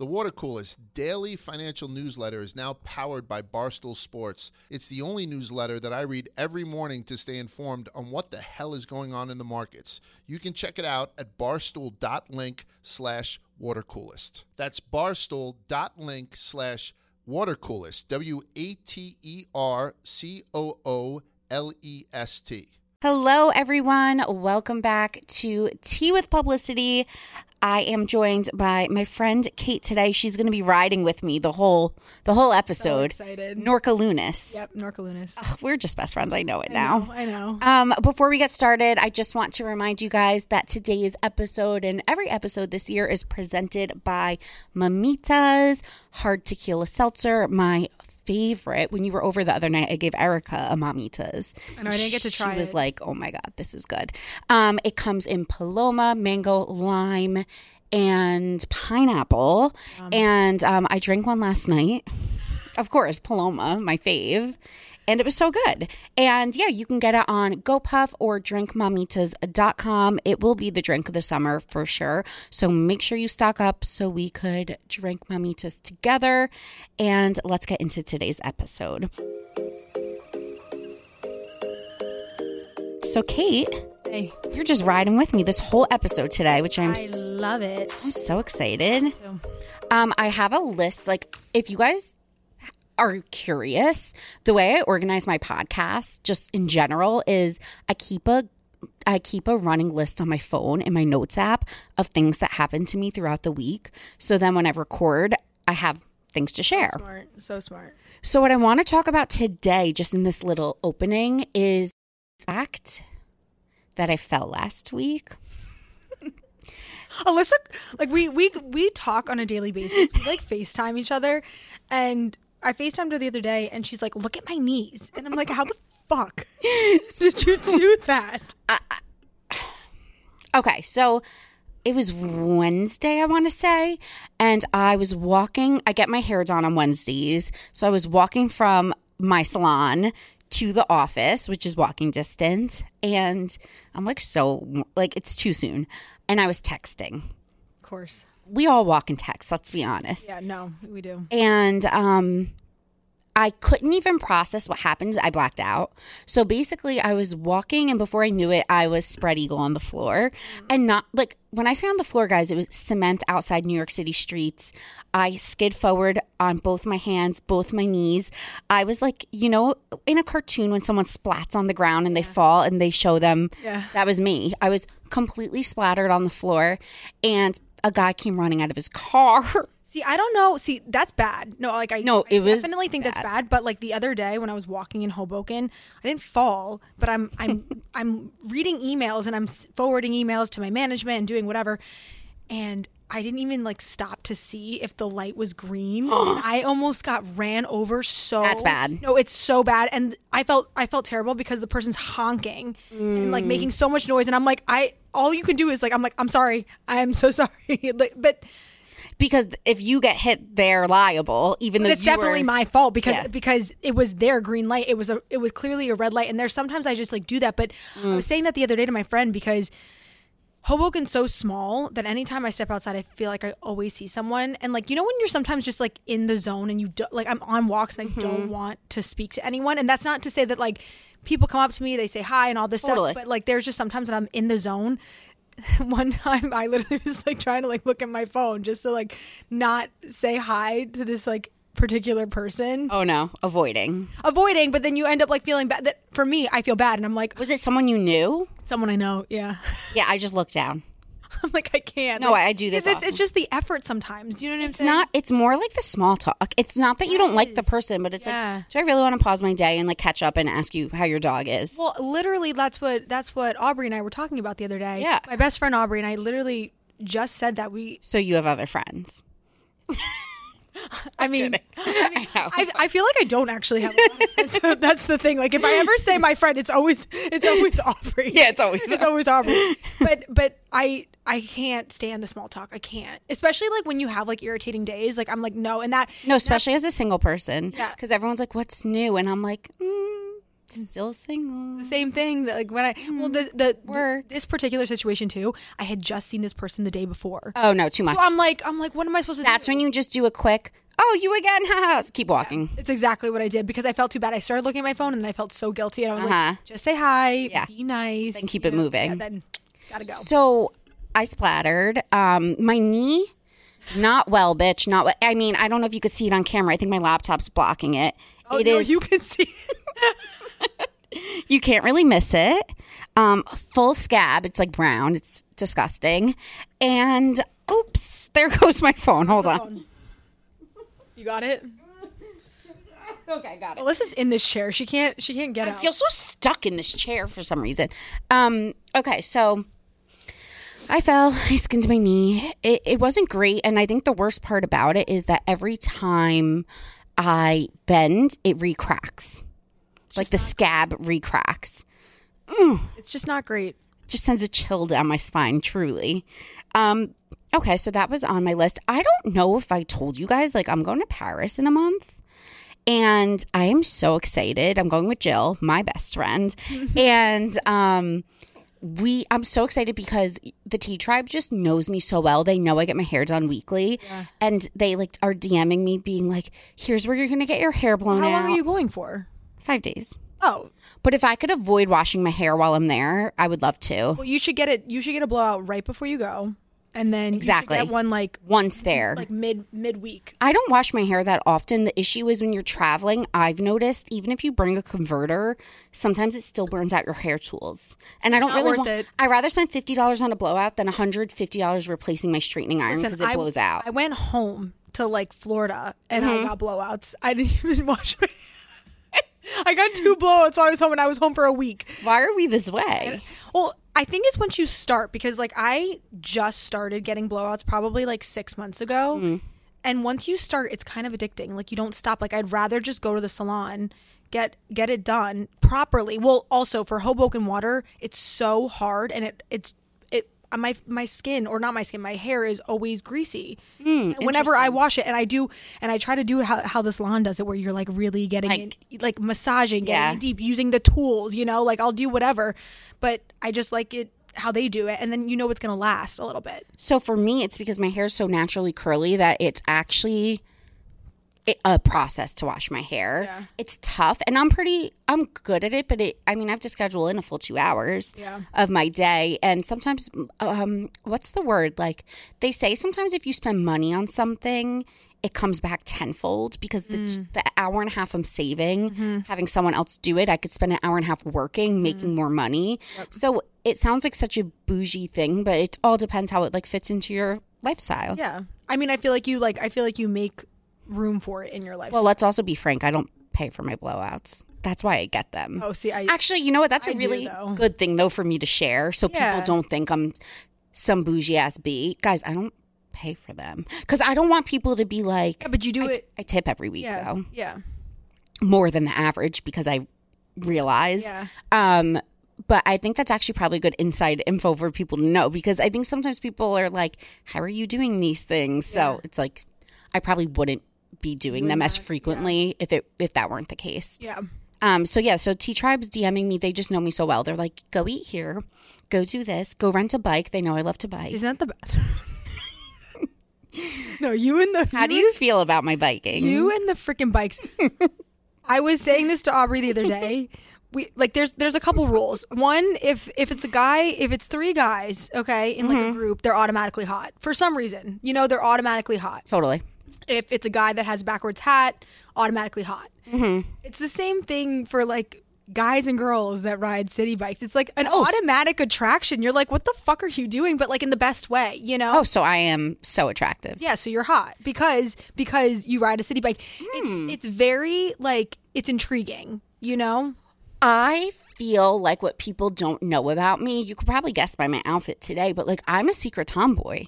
The Water Coolest daily financial newsletter is now powered by Barstool Sports. It's the only newsletter that I read every morning to stay informed on what the hell is going on in the markets. You can check it out at barstool.link slash watercoolest. That's barstool.link slash watercoolest. W A T E R C O O L E S T. Hello, everyone. Welcome back to Tea with Publicity. I am joined by my friend Kate today. She's going to be riding with me the whole the whole episode. So excited. Norca Lunas. Yep, Norca Lunas. Oh, we're just best friends. I know it I now. know, I know. Um, before we get started, I just want to remind you guys that today's episode and every episode this year is presented by Mamitas Hard Tequila Seltzer, my favorite. When you were over the other night, I gave Erica a Mamitas. I know, I didn't get to try it. She was it. like, "Oh my god, this is good." Um, it comes in Paloma, mango, lime, and pineapple. And um, I drank one last night. Of course, Paloma, my fave. And it was so good. And yeah, you can get it on GoPuff or drinkmamitas.com. It will be the drink of the summer for sure. So make sure you stock up so we could drink mamitas together. And let's get into today's episode. So, Kate, Hey, you're just riding with me this whole episode today, which I'm I love it. so excited. Um, I have a list. Like, if you guys are curious, the way I organize my podcast, just in general, is I keep a I keep a running list on my phone in my notes app of things that happen to me throughout the week. So then when I record, I have things to share. smart. So smart. So what I want to talk about today, just in this little opening, is the fact that I fell last week. Alyssa, like we we we talk on a daily basis. We like FaceTime each other, and I FaceTimed her the other day, and she's like, "Look at my knees," and I'm like, "How the fuck did you do that?" Okay, so it was Wednesday, I want to say, and I was walking. I get my hair done on Wednesdays, so I was walking from my salon to the office, which is walking distance, and I'm like, so like it's too soon, and I was texting. Of course. We all walk and text. Let's be honest. Yeah. No, we do. and um I couldn't even process what happened. I blacked out. So basically, I was walking, and before I knew it, I was spread eagle on the floor. And not like when I say on the floor, guys, it was cement outside New York City streets. I skid forward on both my hands, both my knees. I was like, you know, in a cartoon when someone splats on the ground and they fall and they show them. Yeah. That was me. I was completely splattered on the floor, and a guy came running out of his car. See, I don't know. See, that's bad. No, like I No, I it was definitely think that's bad. bad. But like the other day when I was walking in Hoboken, I didn't fall, but I'm I'm I'm reading emails and I'm forwarding emails to my management and doing whatever, and I didn't even like stop to see if the light was green. I almost got ran over. So That's bad. No, it's so bad, and I felt I felt terrible because the person's honking and Mm. like making so much noise, and I'm like I all you can do is like I'm like I'm sorry, I'm so sorry, like, but. because if you get hit, they're liable. Even But though it's you definitely were, my fault because Yeah. because it was their green light. It was a it was clearly a red light, and there's sometimes I just like do that. But I Mm. was saying that the other day to my friend because Hoboken's so small that anytime I step outside, I feel like I always see someone. And like you know when you're sometimes just like in the zone and you do, like I'm on walks and I Mm-hmm. don't want to speak to anyone. And that's not to say that like people come up to me, they say hi and all this Totally. stuff. But like there's just sometimes that I'm in the zone. One time I literally was like trying to like look at my phone just to like not say hi to this like particular person Oh no, avoiding. avoiding but then you end up like feeling bad that for me i feel bad and i'm like Was it someone you knew? someone i know yeah Yeah, I just look down. i'm like i can't No, Like, I- do this it's, it's just the effort sometimes you know what i'm It's saying not. It's more like the small talk. It's not that you don't like the person, but it's Yeah. like, do I really want to pause my day and like catch up and ask you how your dog is? well literally that's what that's what aubrey and i were talking about the other day Yeah. my best friend aubrey and i literally just said that we so you have other friends. i mean I know. I, I feel like I don't actually have. A lot of friends. That's the thing. Like if I ever say my friend, it's always it's always Aubrey. Yeah, it's always it's always Aubrey. But but I I can't stand the small talk. I can't, especially like when you have like irritating days. Like I'm like no, and that no, especially as a single person. Yeah. Because everyone's like, "What's new?" And I'm like, mm, Still single. The same thing. that, Like when I well the the, the this particular situation too. I had just seen this person the day before. Oh no, too much. So I'm like I'm like what am I supposed to do? That's do? when you just do a quick. Oh, you again? Keep walking. It's exactly what I did because I felt too bad. I started looking at my phone and I felt so guilty and I was Uh-huh. like, just say hi, Yeah. be nice, Then keep it moving. Yeah, then gotta go. So I splattered. Um, my knee, not well, bitch. Not. well. I mean, I don't know if you could see it on camera. I think my laptop's blocking it. Oh, It no, is- You can see. You can't really miss it. Um, full scab. It's like brown. It's disgusting. And oops, there goes my phone. Hold on. You got it. Okay, got it. Alyssa's in this chair. She can't. She can't get I out. I feel so stuck in this chair for some reason. Um, okay, so I fell, I skinned my knee. It, it wasn't great. And I think the worst part about it is that every time I bend, it recracks. Like the scab recracks. it's just not great. Just sends a chill down my spine, truly. Um, okay, so that was on my list. I don't know if I told you guys, like, I'm going to Paris in a month. And I am so excited. I'm going with Jill, my best friend. and um we I'm so excited because the T tribe just knows me so well. They know I get my hair done weekly. And they like are DMing me being like, here's where you're gonna get your hair blown How long are you going for? Five days. Oh, But if I could avoid washing my hair while I'm there, I would love to. well, you should get it. You should get a blowout right before you go, and then Exactly. you should get one like Once there. like mid midweek. I don't wash my hair that often. The issue is when you're traveling, I've noticed even if you bring a converter, sometimes it still burns out your hair tools. And I don't not really worth want it. I rather spend $50 on a blowout than $150 replacing my straightening iron because it I- blows out. I went home to like Florida and Mm-hmm. I got blowouts. I didn't even wash my. I got two blowouts while I was home, and I was home for a week. Why are we this way? Well, I think it's once you start because like I just started getting blowouts probably like six months ago. Mm-hmm. And once you start, it's kind of addicting. Like you don't stop. Like I'd rather just go to the salon, get get it done properly. Well, also for Hoboken water, it's so hard and it it's it Uh, my my skin or not my skin, my hair is always greasy. And whenever I wash it, and I do, and I try to do how, how the salon does it, where you're like really getting Like- in, like massaging, getting Yeah. in deep, using the tools, you know, like I'll do whatever, but I just like it how they do it, and then you know it's gonna last a little bit. So for me, it's because my hair is so naturally curly that it's actually a process to wash my hair. Yeah. It's tough, and I'm pretty, I'm good at it. But it, I mean, I have to schedule in a full two hours Yeah. of my day, and sometimes, um, what's the word? Like they say, sometimes if you spend money on something. It comes back tenfold because the, mm. the hour and a half I'm saving, mm-hmm. having someone else do it, I could spend an hour and a half working, mm-hmm. making more money. So it sounds like such a bougie thing, but it all depends how it like fits into your lifestyle. Yeah, I mean, I feel like you like I feel like you make room for it in your life. Well, let's also be frank. I don't pay for my blowouts. That's why I get them. oh, see, I Actually, you know what? That's a I do, really though. good thing though for me to share, so Yeah. people don't think I'm some bougie ass b. Guys, I don't pay for them because I don't want people to be like. yeah, but you do I, it. t- I tip every week yeah, though, yeah, more than the average because I realize. yeah. Um, but I think that's actually probably good inside info for people to know because I think sometimes people are like, "How are you doing these things?" So it's like, I probably wouldn't be doing them as frequently if it if that weren't the case. Yeah. Um, so yeah, so T Tribe's DMing me. They just know me so well. They're like, "Go eat here, go do this, go rent a bike." They know I love to bike. Isn't that the best? no, you and the How do you feel about my biking? you and the freaking bikes. I was saying this to Aubrey the other day. We like there's there's a couple rules. One, if if it's a guy, if it's three guys, okay, in like Mm-hmm. a group, they're automatically hot for some reason. You know, they're automatically hot. totally. If it's a guy that has backwards hat, automatically hot. Mm-hmm. It's the same thing for like guys and girls that ride city bikes. It's like an Oh, automatic attraction. You're like, what the fuck are you doing? But like in the best way, you know? Oh, so I am so attractive. Yeah, so you're hot because because you ride a city bike. It's Hmm. it's very like it's intriguing, you know? I feel like what people don't know about me, you could probably guess by my outfit today, but like I'm a secret tomboy.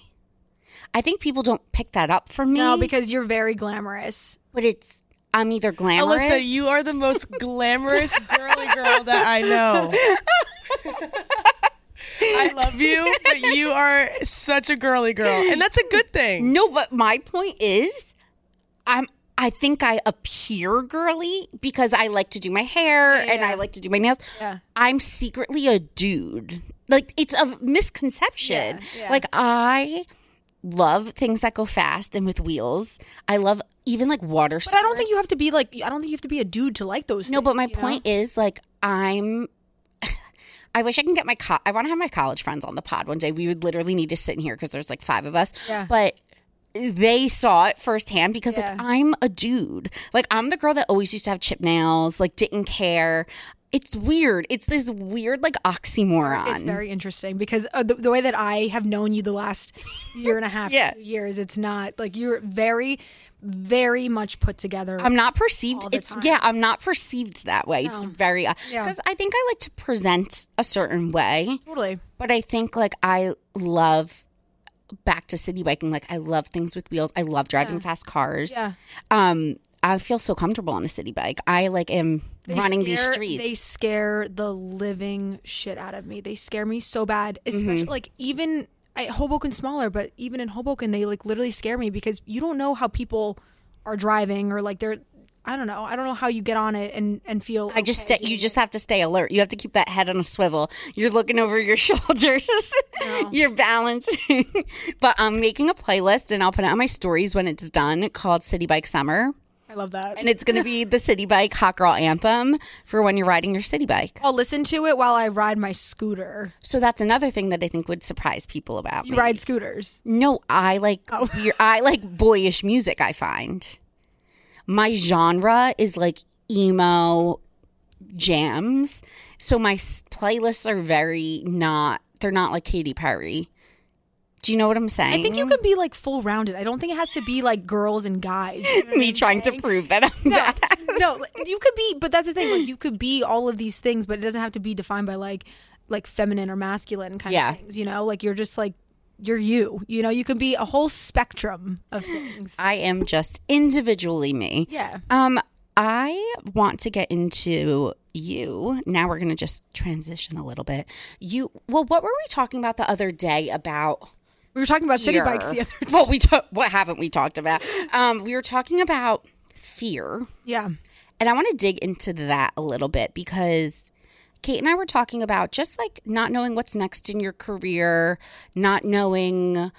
I think people don't pick that up from me. No, because you're very glamorous. but it's I'm either glamorous. Alyssa, you are the most glamorous girly girl that I know. I love you, but you are such a girly girl, and that's a good thing. No, but my point is, I'm I think I appear girly because I like to do my hair and yeah. I like to do my nails. Yeah. I'm secretly a dude. Like it's a misconception. Yeah, yeah. Like I love things that go fast and with wheels. I love even like water But I don't think you have to be like. I don't think you have to be a dude to like those. No, things, but my you know? point is like I'm I wish I can get my co- I want to have my college friends on the pod one day. We would literally need to sit in here because there's like five of us. Yeah. But they saw it firsthand because Yeah. like I'm a dude. Like I'm the girl that always used to have chip nails, like didn't care. It's weird. It's this weird like oxymoron. It's very interesting because uh, the, the way that I have known you the last year and a half, Yeah. two years, it's not like you're very, very much put together. I'm not perceived. It's time. yeah, I'm not perceived that way. It's very Yeah. because I think I like to present a certain way. totally. But I think like I love back to city biking. Like I love things with wheels. I love driving fast cars. Yeah. Um, I feel so comfortable on a city bike. I like am They running these scare- streets. They scare the living shit out of me. They scare me so bad, especially Mm-hmm. like even I, Hoboken smaller, but even in Hoboken, they like literally scare me because you don't know how people are driving or like they're. I don't know. I don't know how you get on it and and feel. I just okay stay, you just have to stay alert. You have to keep that head on a swivel. You're looking over your shoulders. You're balancing. but I'm making a playlist and I'll put it on my stories when it's done called City Bike Summer. I love that. And it's going to be the City Bike Hot Girl Anthem for when you're riding your city bike. I'll listen to it while I ride my scooter. So that's another thing that I think would surprise people about You me. ride scooters. No, I like Oh. I like boyish music. I find my genre is like emo jams. So my s- playlists are very not. They're not like Katy Perry. Do you know what I'm saying? I think you can be like full rounded. I don't think it has to be like girls and guys. You know me I'm trying saying? to prove that I'm no, badass. no, you could be, but that's the thing. Like, you could be all of these things, but it doesn't have to be defined by like, like feminine or masculine kind Yeah. of things. You know, like you're just like you're you. You know, you can be a whole spectrum of things. I am just individually me. Yeah. Um, I want to get into you. Now we're going to just transition a little bit. You, well, what were we talking about the other day about? We were talking about city bikes the other day. Well, we ta- what haven't we talked about? Um, we were talking about fear, Yeah. and I want to dig into that a little bit because Kate and I were talking about just like not knowing what's next in your career, not knowing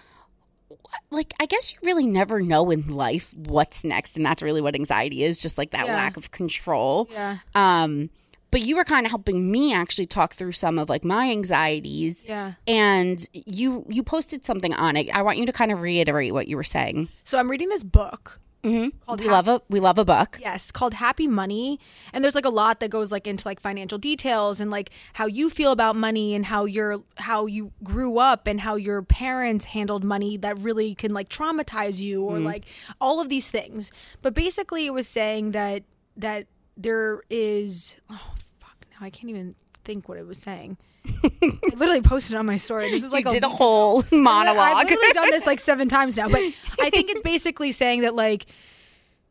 like I guess you really never know in life what's next and that's really what anxiety is, just like that Yeah. lack of control. Yeah. Um but you were kind of helping me actually talk through some of like my anxieties. Yeah. And you you posted something on it. I want you to kind of reiterate what you were saying. So I'm reading this book. Mm-hmm. Called We Hap- love a we love a book. Yes, called Happy Money. And there's like a lot that goes like into like financial details and like how you feel about money and how you're how you grew up and how your parents handled money that really can like traumatize you or mm-hmm. like all of these things. But basically it was saying that that there is oh fuck now I can't even think what it was saying. I literally posted it on my story. This is like you a did a whole monologue. I've literally done this like seven times now, but I think it's basically saying that like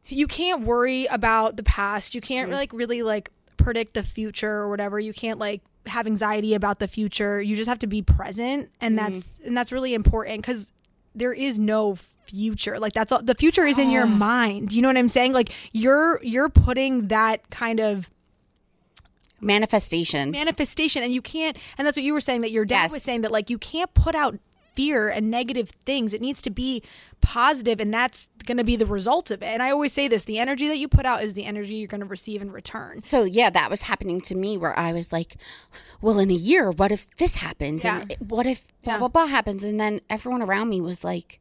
you can't worry about the past. You can't like really like predict the future or whatever. You can't like have anxiety about the future. You just have to be present, and mm-hmm. that's and that's really important because there is no future. Like that's all. The future is in your mind. You know what I'm saying? Like you're you're putting that kind of Manifestation. manifestation and you can't and that's what you were saying that your dad Yes. was saying that like you can't put out fear and negative things it needs to be positive and that's going to be the result of it and i always say this the energy that you put out is the energy you're going to receive in return so yeah, that was happening to me where I was like, well, in a year, what if this happens? And what if blah Yeah. blah blah happens? And then everyone around me was like,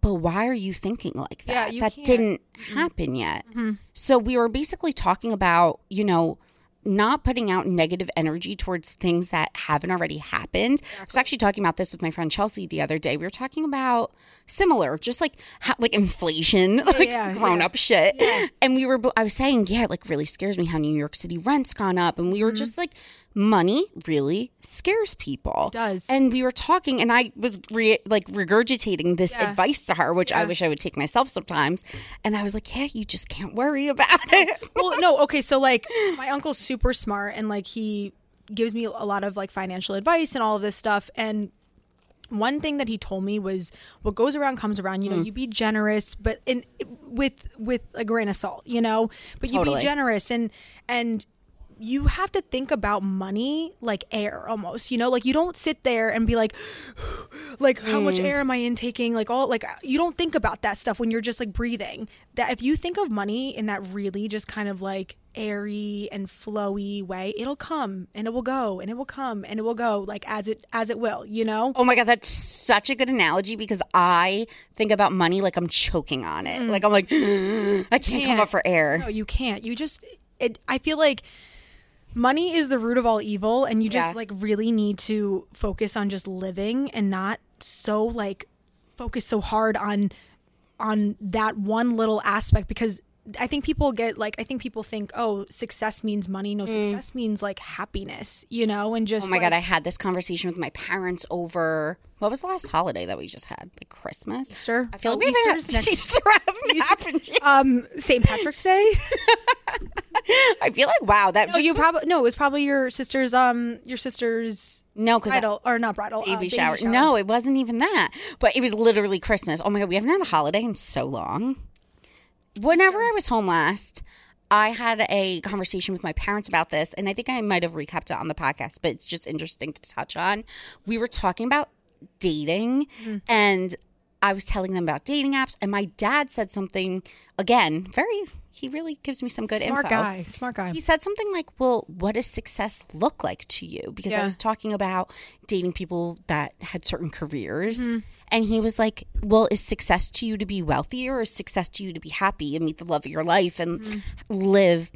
but why are you thinking like that? Yeah, that can't. didn't happen yet. So we were basically talking about, you know, not putting out negative energy towards things that haven't already happened. I was actually talking about this with my friend Chelsea the other day. We were talking about similar, just like ha- like inflation, like yeah, grown yeah. up shit. And we were, I was saying, yeah, it like really scares me how New York City rent's gone up, and Mm-hmm. we were just like, money really scares people. It does. And we were talking, and I was re- like regurgitating this Yeah. advice to her, which I wish I would take myself sometimes. And I was like, yeah, you just can't worry about it. well no okay so like my uncle's super smart and like he gives me a lot of like financial advice and all of this stuff and one thing that he told me was what goes around comes around you know mm. you be generous but in with with a grain of salt, you know. But you Totally. be generous and and you have to think about money like air almost you know? Like you don't sit there and be like like how much mm. air am i intaking? Like all like you don't think about that stuff when you're just like breathing. That if you think of money in that really just kind of like airy and flowy way it'll come and it will go and it will come and it will go like as it as it will you know? Oh my god, that's such a good analogy because I think about money like I'm choking on it. Mm. Like I'm like I can't come up for air. No, you can't. You just it I feel like money is the root of all evil and you just Yeah. like really need to focus on just living and not so like focus so hard on on that one little aspect because I think people get like I think people think oh success means money no success means like happiness you know and just Mm. Oh my like, god, I had this conversation with my parents over what was the last holiday that we just had? Like Christmas. Easter I feel Oh, like we haven't Easter's next Easter happened yet. um St. Patrick's Day I feel like wow, that no you probably no it was probably your sister's um your sister's no because bridal or not bridal uh, baby shower. No, it wasn't even that. But it was literally Christmas. Oh my god, we haven't had a holiday in so long. Whenever I was home last, I had a conversation with my parents about this, and I think I might have recapped it on the podcast, but it's just interesting to touch on. We were talking about dating, Mm-hmm. and I was telling them about dating apps, and my dad said something again, very he really gives me some good smart info. guy smart guy He said something like, Well, what does success look like to you? Because I was talking about dating people that had certain careers. Mm-hmm. And he was like, Well, is success to you to be wealthy or is success to you to be happy and meet the love of your life and Mm-hmm. live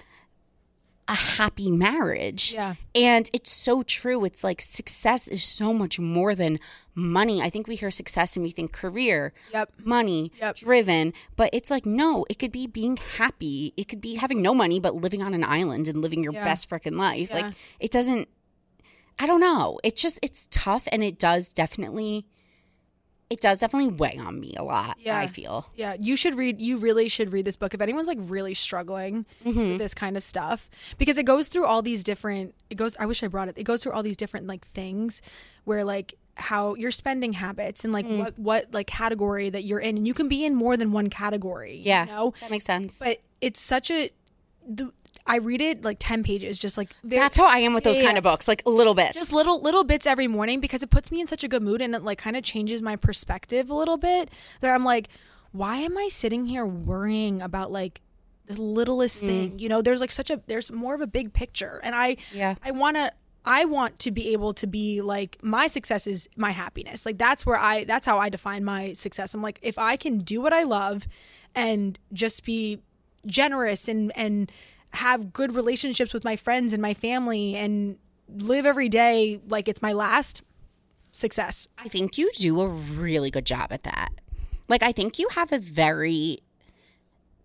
a happy marriage? Yeah. And it's so true. It's like success is so much more than money. I think we hear success and we think career, Yep. money, Yep. driven. But it's like, no, it could be being happy. It could be having no money, but living on an island and living your Yeah. best freaking life. Yeah. Like, it doesn't, I don't know. It's just, it's tough and it does definitely, it does definitely weigh on me a lot, Yeah. I feel. Yeah, you should read. You really should read this book if anyone's like really struggling mm-hmm. with this kind of stuff because it goes through all these different. It goes. I wish I brought it. It goes through all these different like things where like how your spending habits and like mm-hmm. what what like category that you're in, and you can be in more than one category. Yeah. you know. That makes sense. But it's such a. The, I read it like ten pages, just like That's how I am with those Yeah, kind of books, like a little bit. just little little bits every morning because it puts me in such a good mood and it like kind of changes my perspective a little bit that i'm like why am i sitting here worrying about like the littlest mm. thing you know there's like such a there's more of a big picture and i Yeah. i want to i want to be able to be like my success is my happiness like that's where i that's how i define my success i'm like if i can do what i love and just be generous and and have good relationships with my friends and my family and live every day like it's my last success. I think you do a really good job at that. Like I think you have a very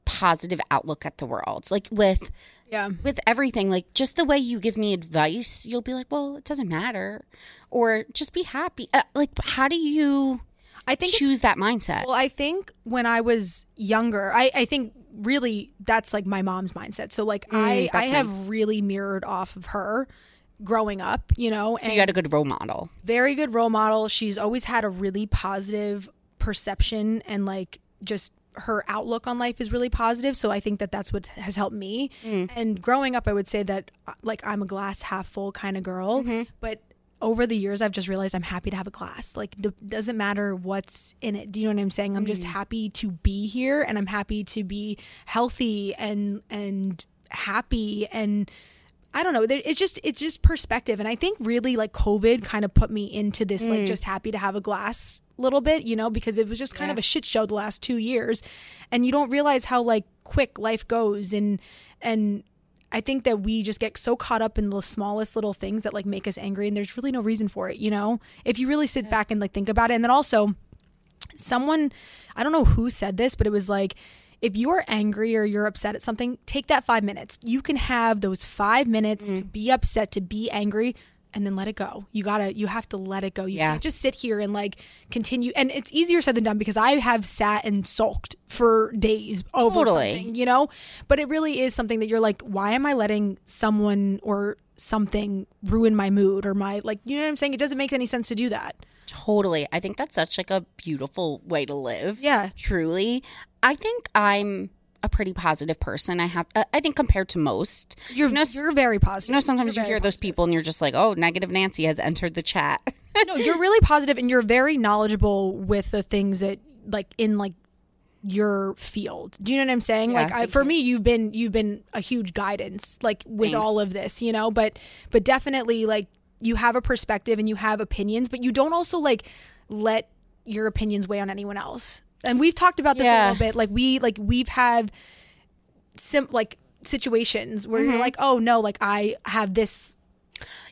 positive outlook at the world. Like with Yeah. with everything, like just the way you give me advice, you'll be like, "Well, it doesn't matter." Or just be happy. Uh, like how do you I think choose that mindset? Well, I think when I was younger, I, I think really that's like my mom's mindset. So like I I Mm, have nice. really mirrored off of her growing up, you know, so and you had a good role model. very good role model. She's always had a really positive perception and like just her outlook on life is really positive. So I think that that's what has helped me. And growing up, I would say that uh, like I'm a glass half full kind of girl, but over the years I've just realized I'm happy to have a glass. Like d- doesn't matter what's in it. Do you know what I'm saying? I'm just mm. happy to be here and I'm happy to be healthy and and happy and I don't know. It's just it's just perspective, and I think really like COVID kind of put me into this like mm. just happy to have a glass little bit, you know, because it was just kind of a shit show the last two years, and you don't realize how like quick life goes, and and I think that we just get so caught up in the smallest little things that like make us angry, and there's really no reason for it, you know. If you really sit back and like think about it, and then also someone i don't know who said this but it was like if you are angry or you're upset at something take that five minutes. You can have those five minutes to mm. be upset to be angry and then let it go you gotta you have to let it go you Yeah. can't just sit here and like continue and it's easier said than done because i have sat and sulked for days over Totally. something you know but it really is something that you're like why am i letting someone or something ruin my mood or my like you know what i'm saying it doesn't make any sense to do that Totally. I think that's such like a beautiful way to live. Yeah. Truly. I think I'm a pretty positive person. I have, uh, I think compared to most. You're you know, you're very positive. you know, sometimes You're you hear those people and you're just like, oh, negative Nancy has entered the chat. no, you're really positive and you're very knowledgeable with the things that like in like your field. Do you know what I'm saying? Yeah, like I, for you. me you've been you've been a huge guidance like with Thanks. all of this, you know, but but definitely like you have a perspective and you have opinions, but you don't also like let your opinions weigh on anyone else. And we've talked about this a little bit. Like we like we've had sim like situations where Mm-hmm. you're like, "Oh no, like I have this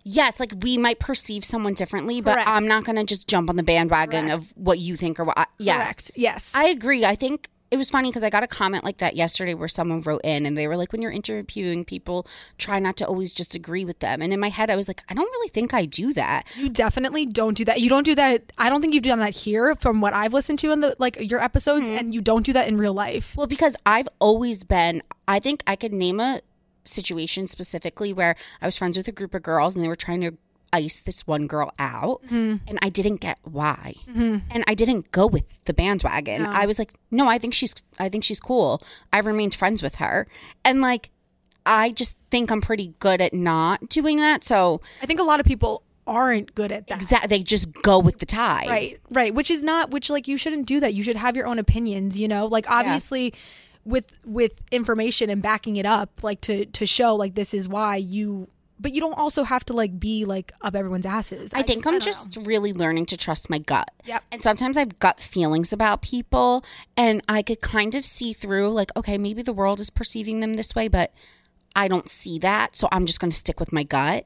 yes, like we might perceive someone differently, but Correct. I'm not going to just jump on the bandwagon Correct. of what you think or what. I, yes, correct." Yes. I agree. I think it was funny because I got a comment like that yesterday where someone wrote in and they were like, when you're interviewing people, try not to always just agree with them. And in my head, I was like, I don't really think I do that. You definitely don't do that. You don't do that. I don't think you've done that here from what I've listened to in the like your episodes, Mm-hmm. and you don't do that in real life. Well, because I've always been, I think I could name a situation specifically where I was friends with a group of girls and they were trying to ice this one girl out mm-hmm. and I didn't get why. Mm-hmm. And I didn't go with the bandwagon. I was like, no, I think she's I think she's cool. I remained friends with her. And like I just think I'm pretty good at not doing that. So I think a lot of people aren't good at that. Exactly. they just go with the tie. Right, right. Which is not. Which like you shouldn't do that. You should have your own opinions. You know, like obviously. With with information and backing it up, like to to show like this is why you, but you don't also have to like be like up everyone's asses. I think I I'm don't just know. really learning to trust my gut. Yep. And sometimes I've gut feelings about people and I could kind of see through like, okay, maybe the world is perceiving them this way, but I don't see that. So I'm just going to stick with my gut.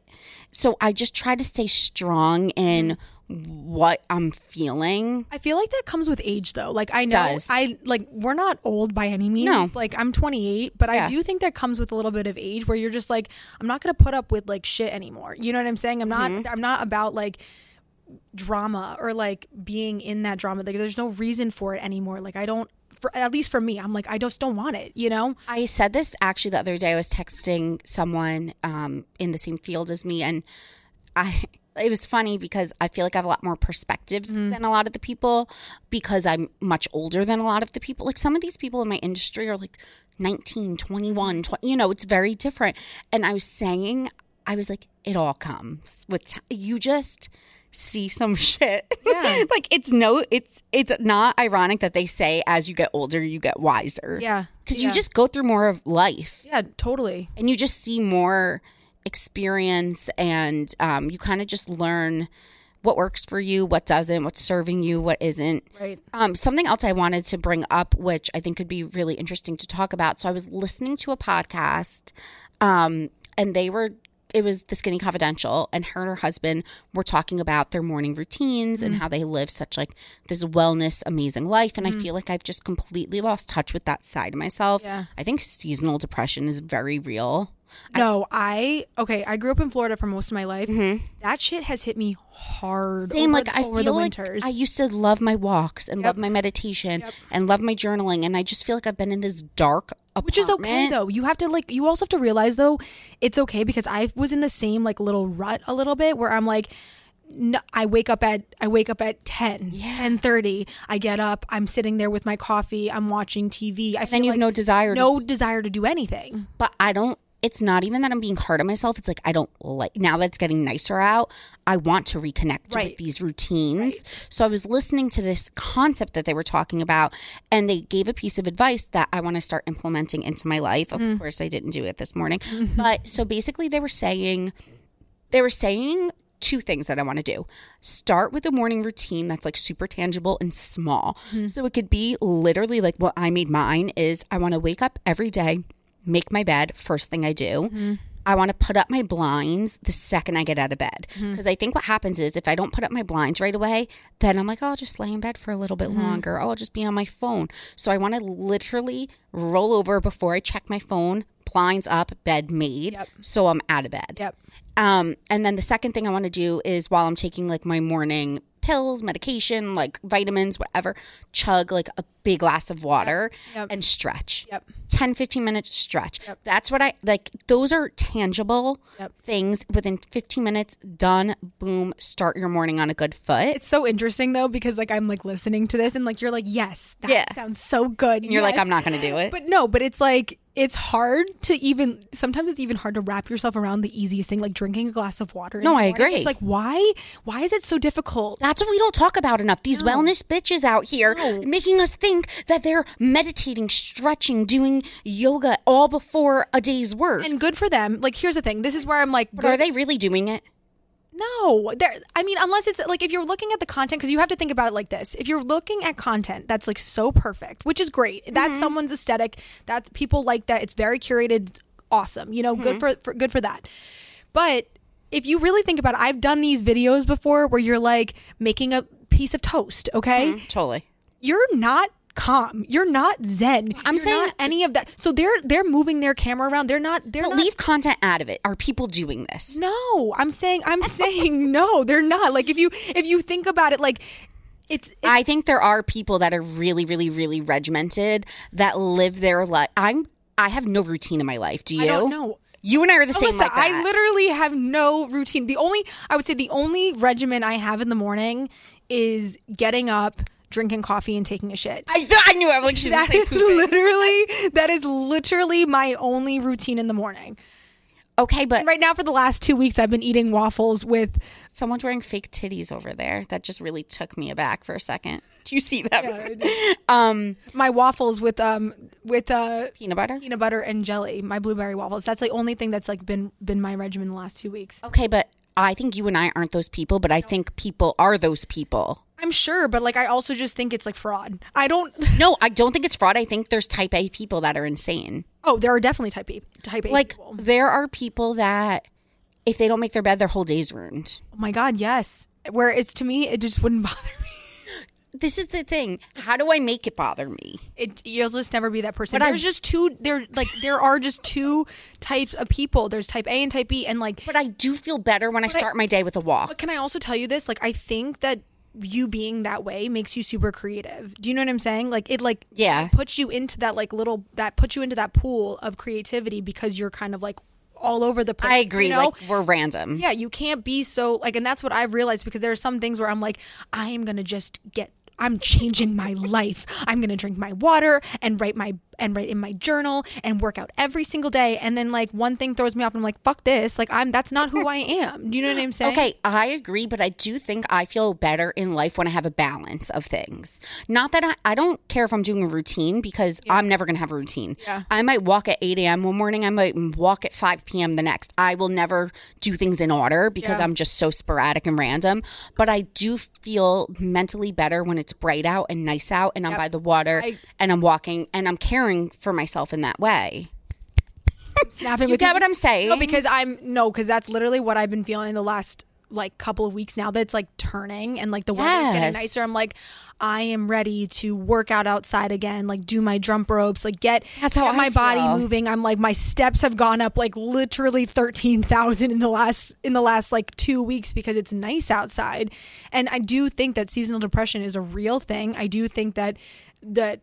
So I just try to stay strong in mm-hmm. What I'm feeling. I feel like that comes with age though. Like I know Does. I like we're not old by any means. No. Like I'm 28, but I do think that comes with a little bit of age where you're just like I'm not going to put up with like shit anymore. You know what I'm saying? I'm not Mm-hmm. I'm not about like drama or like being in that drama. Like there's no reason for it anymore. Like I don't for at least for me, I'm like I just don't want it, you know? I said this actually the other day. I was texting someone um, in the same field as me, and I. It was funny because I feel like I have a lot more perspectives mm-hmm. than a lot of the people because I'm much older than a lot of the people. Like some of these people in my industry are like 19, 21, 20, you know, it's very different. And I was saying, I was like, it all comes with time. You just see some shit. Yeah. like it's no, it's, it's not ironic that they say as you get older, you get wiser Yeah. because yeah. you just go through more of life Yeah, totally. and you just see more experience and um, you kind of just learn what works for you what doesn't what's serving you what isn't. Right. um, something else i wanted to bring up which i think could be really interesting to talk about. So i was listening to a podcast um, and they were it was the skinny confidential and her and her husband were talking about their morning routines and how they live such like this wellness amazing life. And i feel like i've just completely lost touch with that side of myself. Yeah. i think seasonal depression is very real No, I okay. I grew up in Florida for most of my life. That shit has hit me hard. Mm-hmm. Same, over, like I over feel the like winters. I used to love my walks and love my meditation and love my journaling, and I just feel like I've been in this dark apartment. Which is okay though. You have to like you also have to realize though it's okay because I was in the same like little rut a little bit where I'm like no, I wake up at I wake up at 10, 10:30. I get up, I'm sitting there with my coffee, I'm watching TV. I feel Then you have like no desire. no to, desire to do anything. but I don't. It's not even that I'm being hard on myself. It's like I don't like now that it's getting nicer out. I want to reconnect Right. with these routines. So I was listening to this concept that they were talking about, and they gave a piece of advice that I want to start implementing into my life. Of mm. course, I didn't do it this morning, but so basically, they were saying they were saying two things that I want to do. Start with a morning routine that's like super tangible and small. Mm-hmm. So it could be literally like what I made mine is I want to wake up every day, make my bed first thing I do. Mm-hmm. I want to put up my blinds the second I get out of bed. Mm-hmm. Because I think what happens is if I don't put up my blinds right away, then I'm like, oh, I'll just lay in bed for a little bit mm-hmm. longer. Oh, I'll just be on my phone. So I want to literally roll over before I check my phone, blinds up, bed made. Yep. So I'm out of bed. Yep. Um, and then the second thing I want to do is while I'm taking like my morning pills, medication, like vitamins, whatever, chug like a big glass of water Yep. and stretch. Yep. 10 15 minutes stretch. That's what I like those are tangible Yep. things within 15 minutes done boom start your morning on a good foot. It's so interesting though because like I'm like listening to this and like you're like yes that Yeah. sounds so good. And you're like. I'm not going to do it. But no, but it's like it's hard to even sometimes it's even hard to wrap yourself around the easiest thing like drinking a glass of water. No, I agree. It's like why why is it so difficult? That's what we don't talk about enough. These wellness bitches out here making us think that they're meditating, stretching, doing yoga all before a day's work. And good for them. Like here's the thing. This is where I'm like but are they really doing it? No, there. I mean, unless it's like if you're looking at the content, because you have to think about it like this: if you're looking at content that's like so perfect, which is great, that's mm-hmm. someone's aesthetic. That's people like that. It's very curated, awesome. You know, good mm-hmm. for, for good for that. But if you really think about it, I've done these videos before where you're like making a piece of toast. Okay, mm-hmm, Totally. you're not calm. You're not zen. I'm You're saying- not any of that. So they're they're moving their camera around. They're not. They're But not leave content out of it. Are people doing this? no, I'm saying I'm saying no, they're not. Like if you if you think about it like it's, it's I think there are people that are really, really, really regimented that live their life. I'm. I have no routine in my life. Do you? No. You and I are the same Alyssa, like that. I literally have no routine. The only I would say the only regimen I have in the morning is getting up, drinking coffee and taking a shit. I, th- I knew I was like, she's That is literally that is literally my only routine in the morning. Okay, but Right now for the last 2 weeks I've been eating waffles with someone's wearing fake titties over there. That just really took me aback for a second. Do you see that? um, my waffles with um with uh peanut butter. peanut butter and jelly, my blueberry waffles. That's the only thing that's like been been my regimen the last 2 weeks. Okay, but I think you and I aren't those people, but I think people are those people. I'm sure, but like I also just think it's like fraud. I don't. No, I don't think it's fraud. I think there's type A people that are insane. Oh, there are definitely type A type A Like people. there are people that if they don't make their bed, their whole day's ruined. Oh my god, yes. Where it's to me, it just wouldn't bother me. This is the thing. How do I make it bother me? It you'll just never be that person. But I- There's just two. There like there are just two types of people. There's type A and type B, and like. But I do feel better when I start my day with a walk. But can I also tell you this? Like I think that you being that way makes you super creative. Do you know what I'm saying? Like it like Yeah. puts you into that like little that puts you into that pool of creativity because you're kind of like all over the place. I agree. You know? Like we're random. yeah, you can't be so like, and that's what I've realized because there are some things where I'm like, I am gonna just get. I'm changing my life. I'm gonna drink my water and write my and write in my journal and work out every single day. And then like one thing throws me off, and I'm like, fuck this. Like I'm that's not who I am. Do you know what I'm saying? Okay, I agree, but I do think I feel better in life when I have a balance of things. Not that I, I don't care if I'm doing a routine because I'm never going to have a routine. Yeah. I might walk at 8 a.m. one morning, I might walk at 5 p.m. the next. I will never do things in order because Yeah. I'm just so sporadic and random. But I do feel mentally better when it's bright out and nice out and I'm by the water I- and I'm walking and I'm caring for myself in that way. Snapping You get what I'm saying? No, because I'm no, because that's literally what I've been feeling the last like couple of weeks now. That's like turning and like the weather's getting nicer. I'm like, I am ready to work out outside again. Like do my jump ropes. Like get That's how get my body moving. I'm like my steps have gone up like literally thirteen thousand in the last in the last like two weeks because it's nice outside. And I do think that seasonal depression is a real thing. I do think that that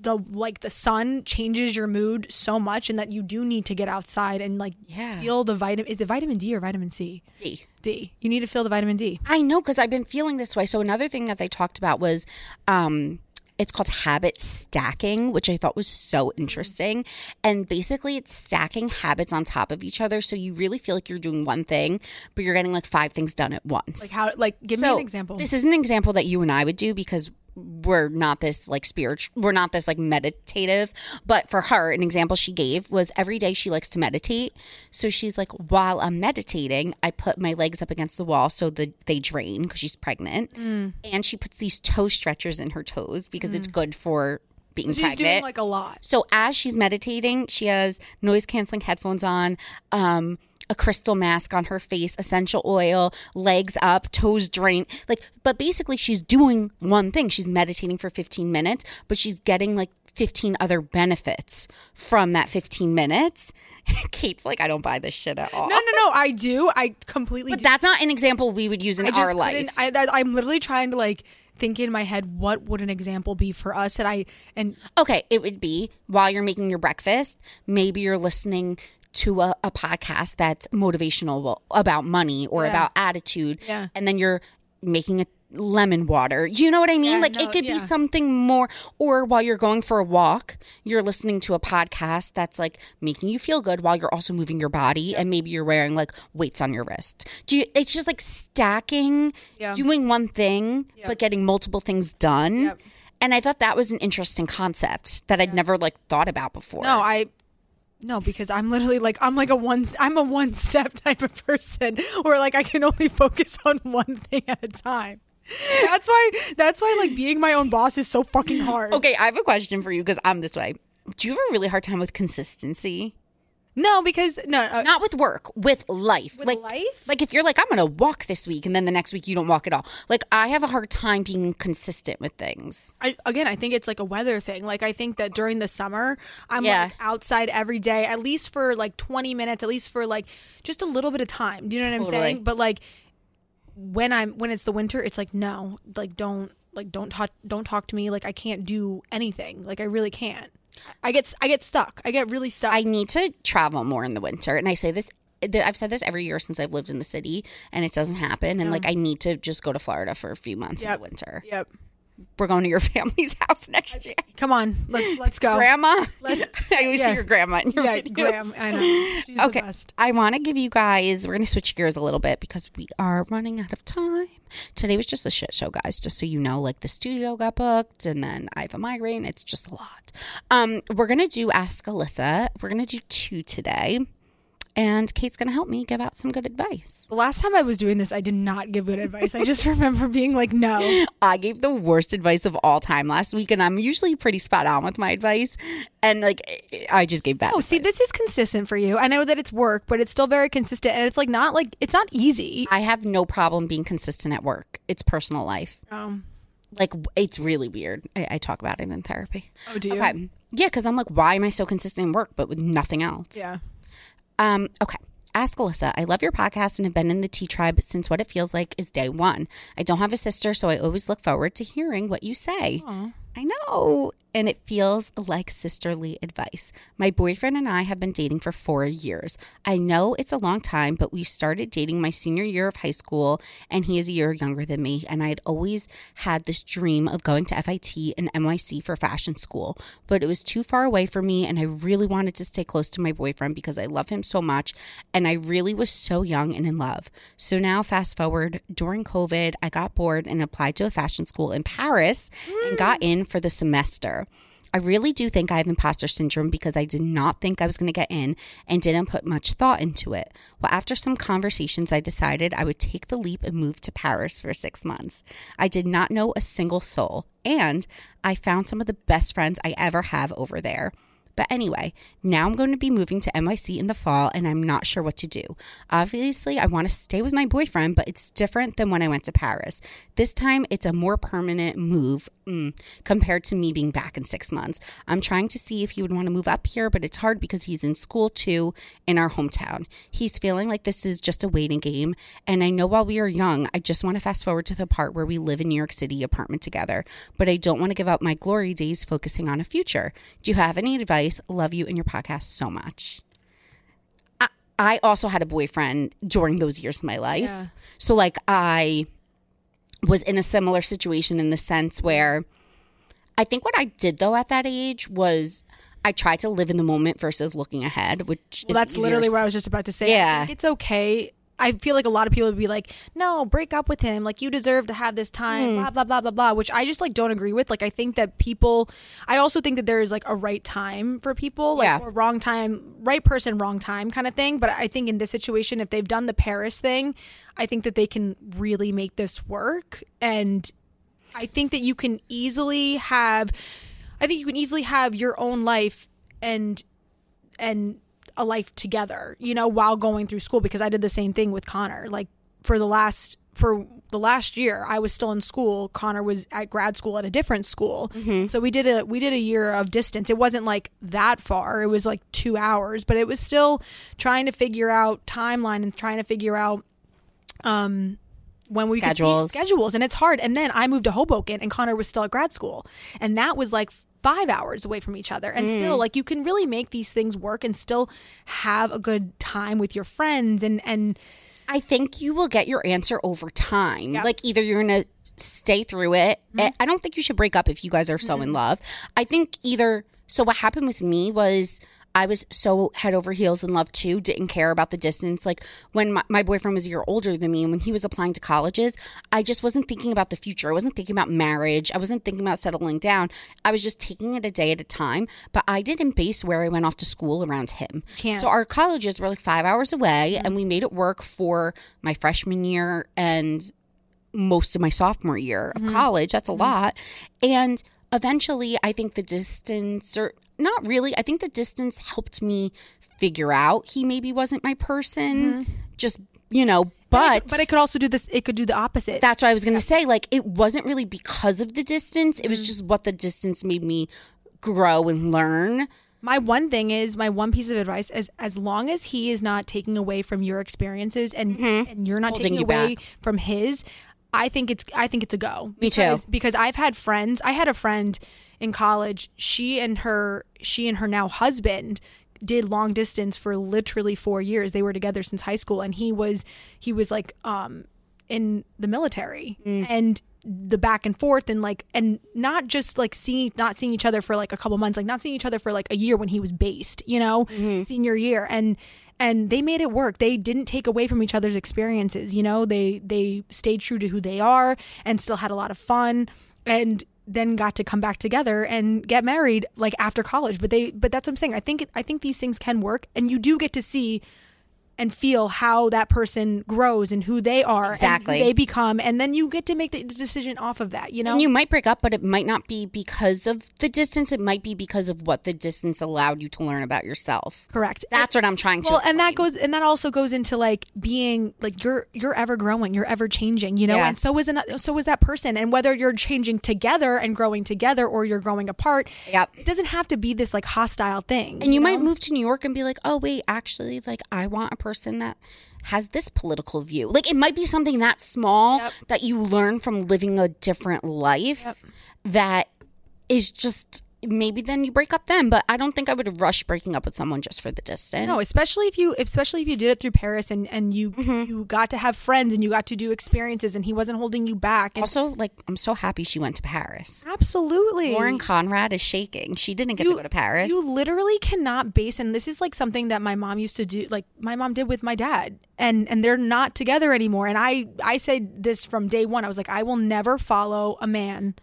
the like the sun changes your mood so much and that you do need to get outside and like Yeah. feel the vitamin is it vitamin D or vitamin C? D. D. You need to feel the vitamin D. I know because I've been feeling this way. So another thing that they talked about was um it's called habit stacking, which I thought was so interesting. And basically it's stacking habits on top of each other so you really feel like you're doing one thing, but you're getting like five things done at once. Like how like give me an example. This is an example that you and I would do because we're not this like spiritual we're not this like meditative but for her an example she gave was every day she likes to meditate. So she's like while i'm meditating i put my legs up against the wall so the, they drain because she's pregnant. Mm. and she puts these toe stretchers in her toes because it's good for being She's pregnant doing like a lot. so as she's meditating, she has noise canceling headphones on, um, a crystal mask on her face, essential oil, legs up, toes drained. Like, but basically, she's doing one thing. She's meditating for 15 minutes, but she's getting like 15 other benefits from that 15 minutes. Kate's like, I don't buy this shit at all. No, no, no. I do. I completely but do. that's not an example we would use in I our life. I, that, I'm literally trying to like think in my head what would an example be for us, and I and Okay, it would be while you're making your breakfast, maybe you're listening to a, a podcast that's motivational about money or Yeah. about attitude. Yeah. And then you're making a lemon water. Do you know what I mean? Yeah, like no, it could yeah. be something more or while you're going for a walk, you're listening to a podcast that's like making you feel good while you're also moving your body and maybe you're wearing like weights on your wrist. Do you it's just like stacking Yeah. doing one thing but getting multiple things done. Yep. And I thought that was an interesting concept that I'd never like thought about before. no, I. No, because I'm literally like I'm like a one I'm a one step type of person where like I can only focus on one thing at a time. That's why that's why like being my own boss is so fucking hard. Okay, I have a question for you because I'm this way. Do you have a really hard time with consistency? No, because no, uh, Not with work, with life. With like life? Like if you're like, I'm gonna walk this week and then the next week you don't walk at all. Like I have a hard time being consistent with things. I, again, I think it's like a weather thing. Like I think that during the summer, I'm Yeah. like outside every day, at least for like 20 minutes, at least for like just a little bit of time. Do you know what I'm Totally. saying? But like when I'm when it's the winter, it's like no, like don't like don't talk don't talk to me. Like I can't do anything. Like I really can't. I get I get stuck. I get really stuck. I need to travel more in the winter, and I say this. I've said this every year since I've lived in the city, and it doesn't happen. And like, I need to just go to Florida for a few months in the winter. yep. We're going to your family's house next year. Come on, let's let's go. Grandma, Let's- I always yeah. see your grandma in your yeah, videos. Graham. I know. She's Okay. I want to give you guys, we're going to switch gears a little bit because we are running out of time. Today was just a shit show, guys, just so you know. Like the studio got booked and then I have a migraine. It's just a lot. Um, we're going to do Ask Alyssa. We're going to do two today. And Kate's going to help me give out some good advice. The last time I was doing this, I did not give good advice. I just remember being like, no. I gave the worst advice of all time last week, and I'm usually pretty spot on with my advice. And like, I just gave bad. Oh, see, this is consistent for you. I know that it's work, but it's still very consistent, and it's like not like it's not easy. I have no problem being consistent at work. It's personal life. Um, like it's really weird. I, I talk about it in therapy. oh, do you? Okay. Yeah, because I'm like, why am I so consistent in work but with nothing else? Yeah. Um. Okay. Ask Alyssa. I love your podcast and have been in the Tea Tribe since what it feels like is day one. I don't have a sister, so I always look forward to hearing what you say. I know. And it feels like sisterly advice. My boyfriend and I have been dating for four years. I know it's a long time, but we started dating my senior year of high school, and he is a year younger than me. And I had always had this dream of going to FIT and NYC for fashion school, but it was too far away for me, and I really wanted to stay close to my boyfriend because I love him so much, and I really was so young and in love. So now, fast forward, during COVID, I got bored and applied to a fashion school in Paris and got mm. in for the semester. I really do think I have imposter syndrome because I did not think I was going to get in and didn't put much thought into it. Well, after some conversations, I decided I would take the leap and move to Paris for six months. I did not know a single soul, and I found some of the best friends I ever have over there. But anyway, now I'm going to be moving to NYC in the fall and I'm not sure what to do. Obviously, I want to stay with my boyfriend, but it's different than when I went to Paris. This time, it's a more permanent move mm, compared to me being back in six months. I'm trying to see if he would want to move up here, but it's hard because he's in school too in our hometown. He's feeling like this is just a waiting game. And I know while we are young, I just want to fast forward to the part where we live in New York City apartment together, but I don't want to give up my glory days focusing on a future. Do you have any advice? Love you and your podcast so much. I, I also had a boyfriend during those years of my life. Yeah. So, like, I was in a similar situation in the sense where I think what I did though at that age was I tried to live in the moment versus looking ahead, which Well, is that's easier literally what I was just about to say. Yeah. I think it's okay. I feel like a lot of people would be like, "No, break up with him. Like you deserve to have this time." Hmm. Blah blah blah blah blah. Which I just like don't agree with. Like I think that people. I also think that there is like a right time for people, like Yeah. or wrong time, right person, wrong time kind of thing. But I think in this situation, if they've done the Paris thing, I think that they can really make this work. And I think that you can easily have. I think you can easily have your own life and and a life together, you know, while going through school because I did the same thing with Connor. Like for the last for the last year I was still in school. Connor was at grad school at a different school. So we did a we did a year of distance. It wasn't like that far. It was like 2 hours, but it was still trying to figure out timeline and trying to figure out um when we Schedules. schedules and it's hard. And then I moved to Hoboken and Connor was still at grad school. And that was like five hours away from each other. And still mm. like you can really make these things work and still have a good time with your friends and and I think you will get your answer over time. Yep. Like either you're going to stay through it. Mm-hmm. I- I don't think you should break up if you guys are so in love. I think either. So what happened with me was I was so head over heels in love too. Didn't care about the distance. Like when my, my boyfriend was a year older than me, and when he was applying to colleges, I just wasn't thinking about the future. I wasn't thinking about marriage. I wasn't thinking about settling down. I was just taking it a day at a time. But I didn't base where I went off to school around him. Can't. So our colleges were like five hours away, and we made it work for my freshman year and most of my sophomore year of mm-hmm. college. That's a lot. And eventually, I think the distance, or not really, I think the distance helped me figure out he maybe wasn't my person. Just, you know, but. but it could also do this it could do the opposite. that's what I was going to say. Like, it wasn't really because of the distance, it was just what the distance made me grow and learn. my one thing is my one piece of advice is as long as he is not taking away from your experiences and and you're not Mm-hmm. Holding taking you away back. from his i think it's i think it's a go Me too. because, because i've had friends i had a friend in college she and her she and her now husband did long distance for literally four years they were together since high school and he was he was like um in the military Mm. and the back and forth and like and not just like seeing not seeing each other for like a couple months like not seeing each other for like a year when he was based you know Mm-hmm. senior year. And and they made it work. They didn't take away from each other's experiences you know? They they stayed true to who they are and still had a lot of fun and then got to come back together and get married like after college. But they but that's what i'm saying. I think i think these things can work and you do get to see and feel how that person grows and who they are Exactly. and they become and then you get to make the decision off of that you know And you might break up, but it might not be because of the distance. It might be because of what the distance allowed you to learn about yourself. correct That's what I'm trying to. well and that goes and that also goes into like being like you're you're ever growing you're ever changing you know Yeah. and so is an, so is that person and whether you're changing together and growing together or you're growing apart Yep. it doesn't have to be this like hostile thing And you might know? move to New York and be like, oh, wait, actually, like, I want a person that has this political view. Like, it might be something that small that you learn from living a different life that is just maybe then you break up then. But I don't think I would rush breaking up with someone just for the distance. No, especially if you, especially if you did it through Paris and and you Mm-hmm. you got to have friends and you got to do experiences and he wasn't holding you back. And also, like, I'm so happy she went to Paris. absolutely, Lauren Conrad is shaking. She didn't get to go to Paris. You literally cannot base, and this is like something that my mom used to do. Like my mom did with my dad, and and they're not together anymore. And I I said this from day one. I was like, I will never follow a man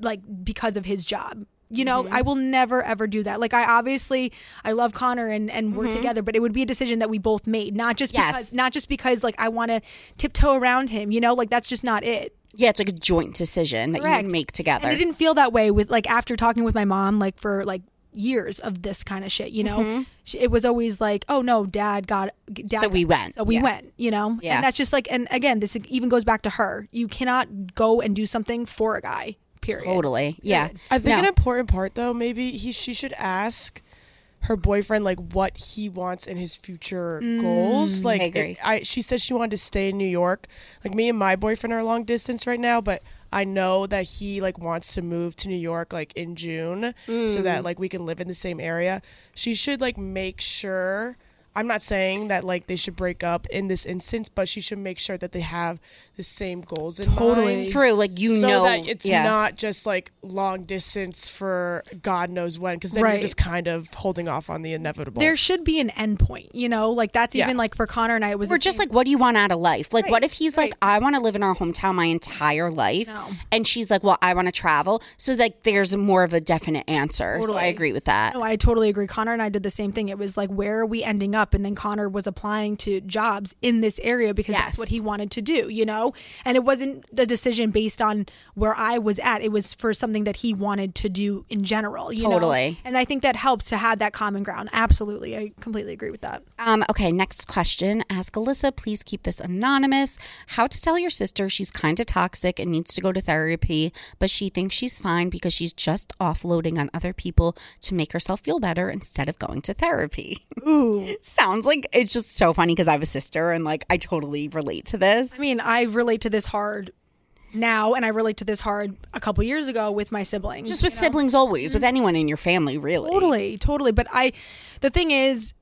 like because of his job. You know, Mm-hmm. I will never ever do that. Like I obviously I love Connor and and we're together, but it would be a decision that we both made, not just Mm-hmm. Yes. because not just because like I want to tiptoe around him, you know? Like that's just not it. yeah, it's like a joint decision that you Correct. would make together. And it didn't feel that way with like after talking with my mom, like for like years of this kind of shit. You know, She- it was always like, oh no, dad got. Dad Mm-hmm. So we went. So we Yeah. went. You know, Yeah. And that's just like, and again, this even goes back to her. You cannot go and do something for a guy. Period. Totally. Yeah. I think No. an important part though, maybe he she should ask her boyfriend like what he wants in his future mm, goals. Like I it- I she said she wanted to stay in New York. Like me and my boyfriend are long distance right now, but I know that he like wants to move to New York like in June so that mm. like we can live in the same area. She should like make sure I'm not saying that like they should break up in this instance, but she should make sure that they have the same goals in Totally. mind True. Like you so know, that it's yeah. not just like long distance for God knows when, because then Right. you're just kind of holding off on the inevitable. There should be an end point. You know, like that's Yeah. even like for Connor and I. It was We're just same- like, what do you want out of life? Like, Right, what if he's like. I want to live in our hometown my entire life, No. and she's like, well, I want to travel. So like, there's more of a definite answer. So I agree with that. No, I totally agree. Connor and I did the same thing. It was like, where are we ending up? Up and then Connor was applying to jobs in this area because Yes. that's what he wanted to do, you know? And it wasn't a decision based on where I was at. It was for something that he wanted to do in general, you know? Totally. And I think that helps to have that common ground. Absolutely. I completely agree with that. Um, okay, next question. Ask Alyssa, please keep this anonymous. How to tell your sister she's kind of toxic and needs to go to therapy, but she thinks she's fine because she's just offloading on other people to make herself feel better instead of going to therapy. Ooh. Sounds like it's just so funny because I have a sister and like I totally relate to this. I mean, I relate to this hard now and I relate to this hard a couple years ago with my siblings. Just with siblings, always, with anyone in your family, really. Totally, totally. But I, the thing is,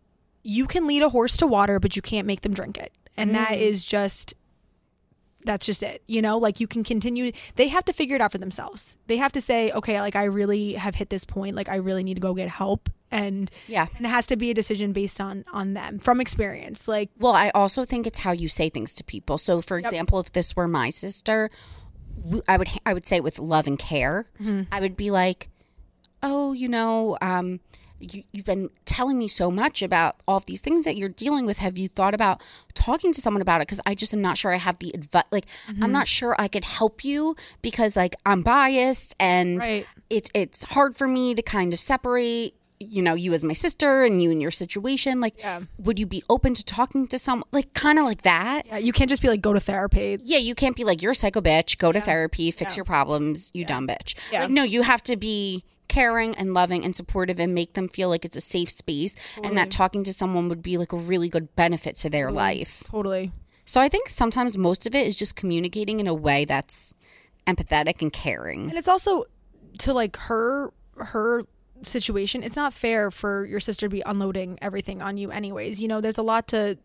you can lead a horse to water, but you can't make them drink it. And that mm. is just, that's just it. You know, like you can continue, they have to figure it out for themselves. They have to say, okay, like I really have hit this point. Like I really need to go get help. And, Yeah. and it has to be a decision based on, on them from experience. Like, Well, I also think it's how you say things to people. So, for example, if this were my sister, i would I would say it with love and care. I would be like, "Oh, you know, um, you, you've been telling me so much about all of these things that you're dealing with. Have you thought about talking to someone about it? Because I just am not sure I have the advice. Like, I'm not sure I could help you because like I'm biased and Right. it's it's hard for me to kind of separate." You know, you as my sister and you and your situation. Like, Yeah. would you be open to talking to someone like kind of like that? yeah, you can't just be like, go to therapy. Yeah, you can't be like you're a psycho bitch. Go to therapy, fix your problems. You dumb bitch. Yeah. Like no, you have to be caring and loving and supportive and make them feel like it's a safe space and that talking to someone would be like a really good benefit to their life. Totally. So I think sometimes most of it is just communicating in a way that's empathetic and caring. And it's also to like her her situation. It's not fair for your sister to be unloading everything on you anyways. You know, there's a lot to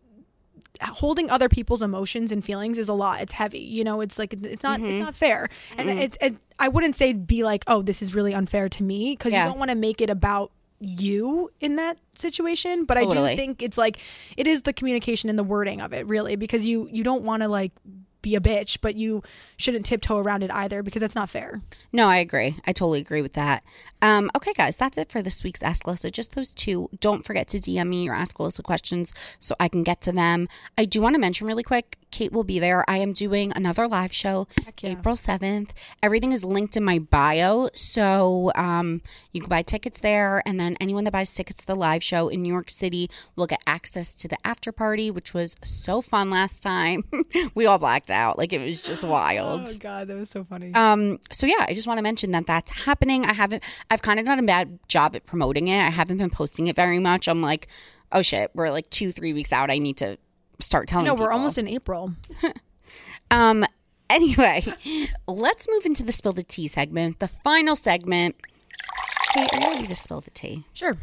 holding other people's emotions and feelings is a lot. It's heavy. You know, it's like it's not it's mm-hmm. not fair. And mm-hmm. it's it, I wouldn't say be like, "Oh, this is really unfair to me" because Yeah. you don't want to make it about you in that situation, but I do think it's like it is the communication and the wording of it really because you you don't want to like be a bitch, but you shouldn't tiptoe around it either because that's not fair. No, I agree. I totally agree with that. Um, okay, guys, that's it for this week's Ask Alyssa. Just those two. Don't forget to DM me your Ask Alyssa questions so I can get to them. I do want to mention really quick Kate will be there. I am doing another live show yeah. April 7th. Everything is linked in my bio. So um, you can buy tickets there. And then anyone that buys tickets to the live show in New York City will get access to the after party, which was so fun last time. we all blacked out. Like it was just wild. Oh god, that was so funny. Um, so yeah, I just want to mention that that's happening. I haven't, I've kind of done a bad job at promoting it. I haven't been posting it very much. I'm like, oh shit, we're like two, three weeks out. I need to start telling. no, we're almost in April. Um. Anyway, let's move into the spill the tea segment, the final segment. Hey, are you ready to spill the tea? Sure.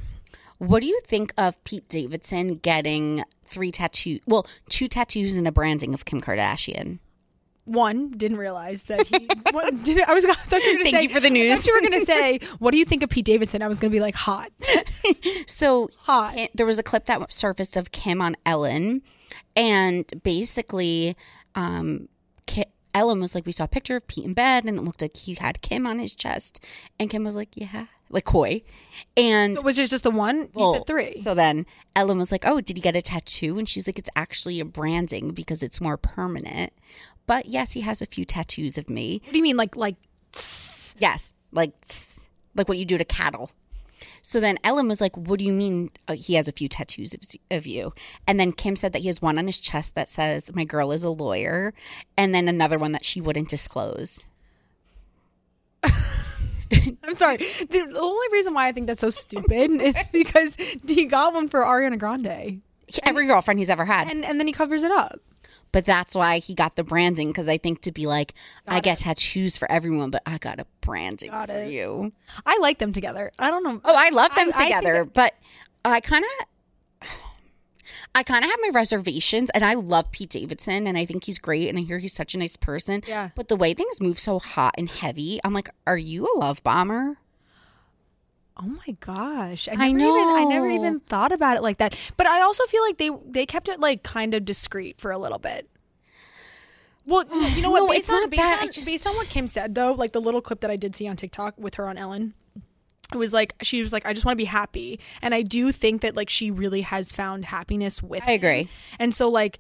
What do you think of Pete Davidson getting three tattoos? Well, two tattoos and a branding of Kim Kardashian. One didn't realize that he. what, did, I was. I thought you were going to Thank say. you for the news. you were going to say, "What do you think of Pete Davidson?" I was going to be like, "Hot." So Hot. There was a clip that surfaced of Kim on Ellen, and basically, um, Ki- Ellen was like, "We saw a picture of Pete in bed, and it looked like he had Kim on his chest." And Kim was like, "Yeah," like coy, and. Was it just the one? You well, said three. So then Ellen was like, "Oh, did he get a tattoo?" And she's like, "It's actually a branding because it's more permanent." But yes, he has a few tattoos of me. what do you mean, like like? Yes, like like what you do to cattle. So then Ellen was like, "What do you mean uh, he has a few tattoos of, of you?" And then Kim said that he has one on his chest that says, "My girl is a lawyer," and then another one that she wouldn't disclose. I'm sorry. The, the only reason why I think that's so stupid is because he got one for Ariana Grande, Every girlfriend he's ever had, and and then he covers it up. but that's why he got the branding because I think to be like, I get tattoos for everyone, but I got a branding Got for it. you. I like them together. I don't know. Oh, I love them I- I together, but I kind of. I kind of have my reservations, and I love Pete Davidson, and I think he's great, and I hear he's such a nice person. Yeah. But the way things move so hot and heavy, I'm like, are you a love bomber? Oh my gosh! I I never Even, I never even thought about it like that. But I also feel like they they kept it like kind of discreet for a little bit. Well, you know what? No, based it's on not based that. on just- based on what Kim said though, like the little clip that I did see on TikTok with her on Ellen, it was like she was like I just want to be happy, and I do think that like she really has found happiness with. I agree. him. And so like,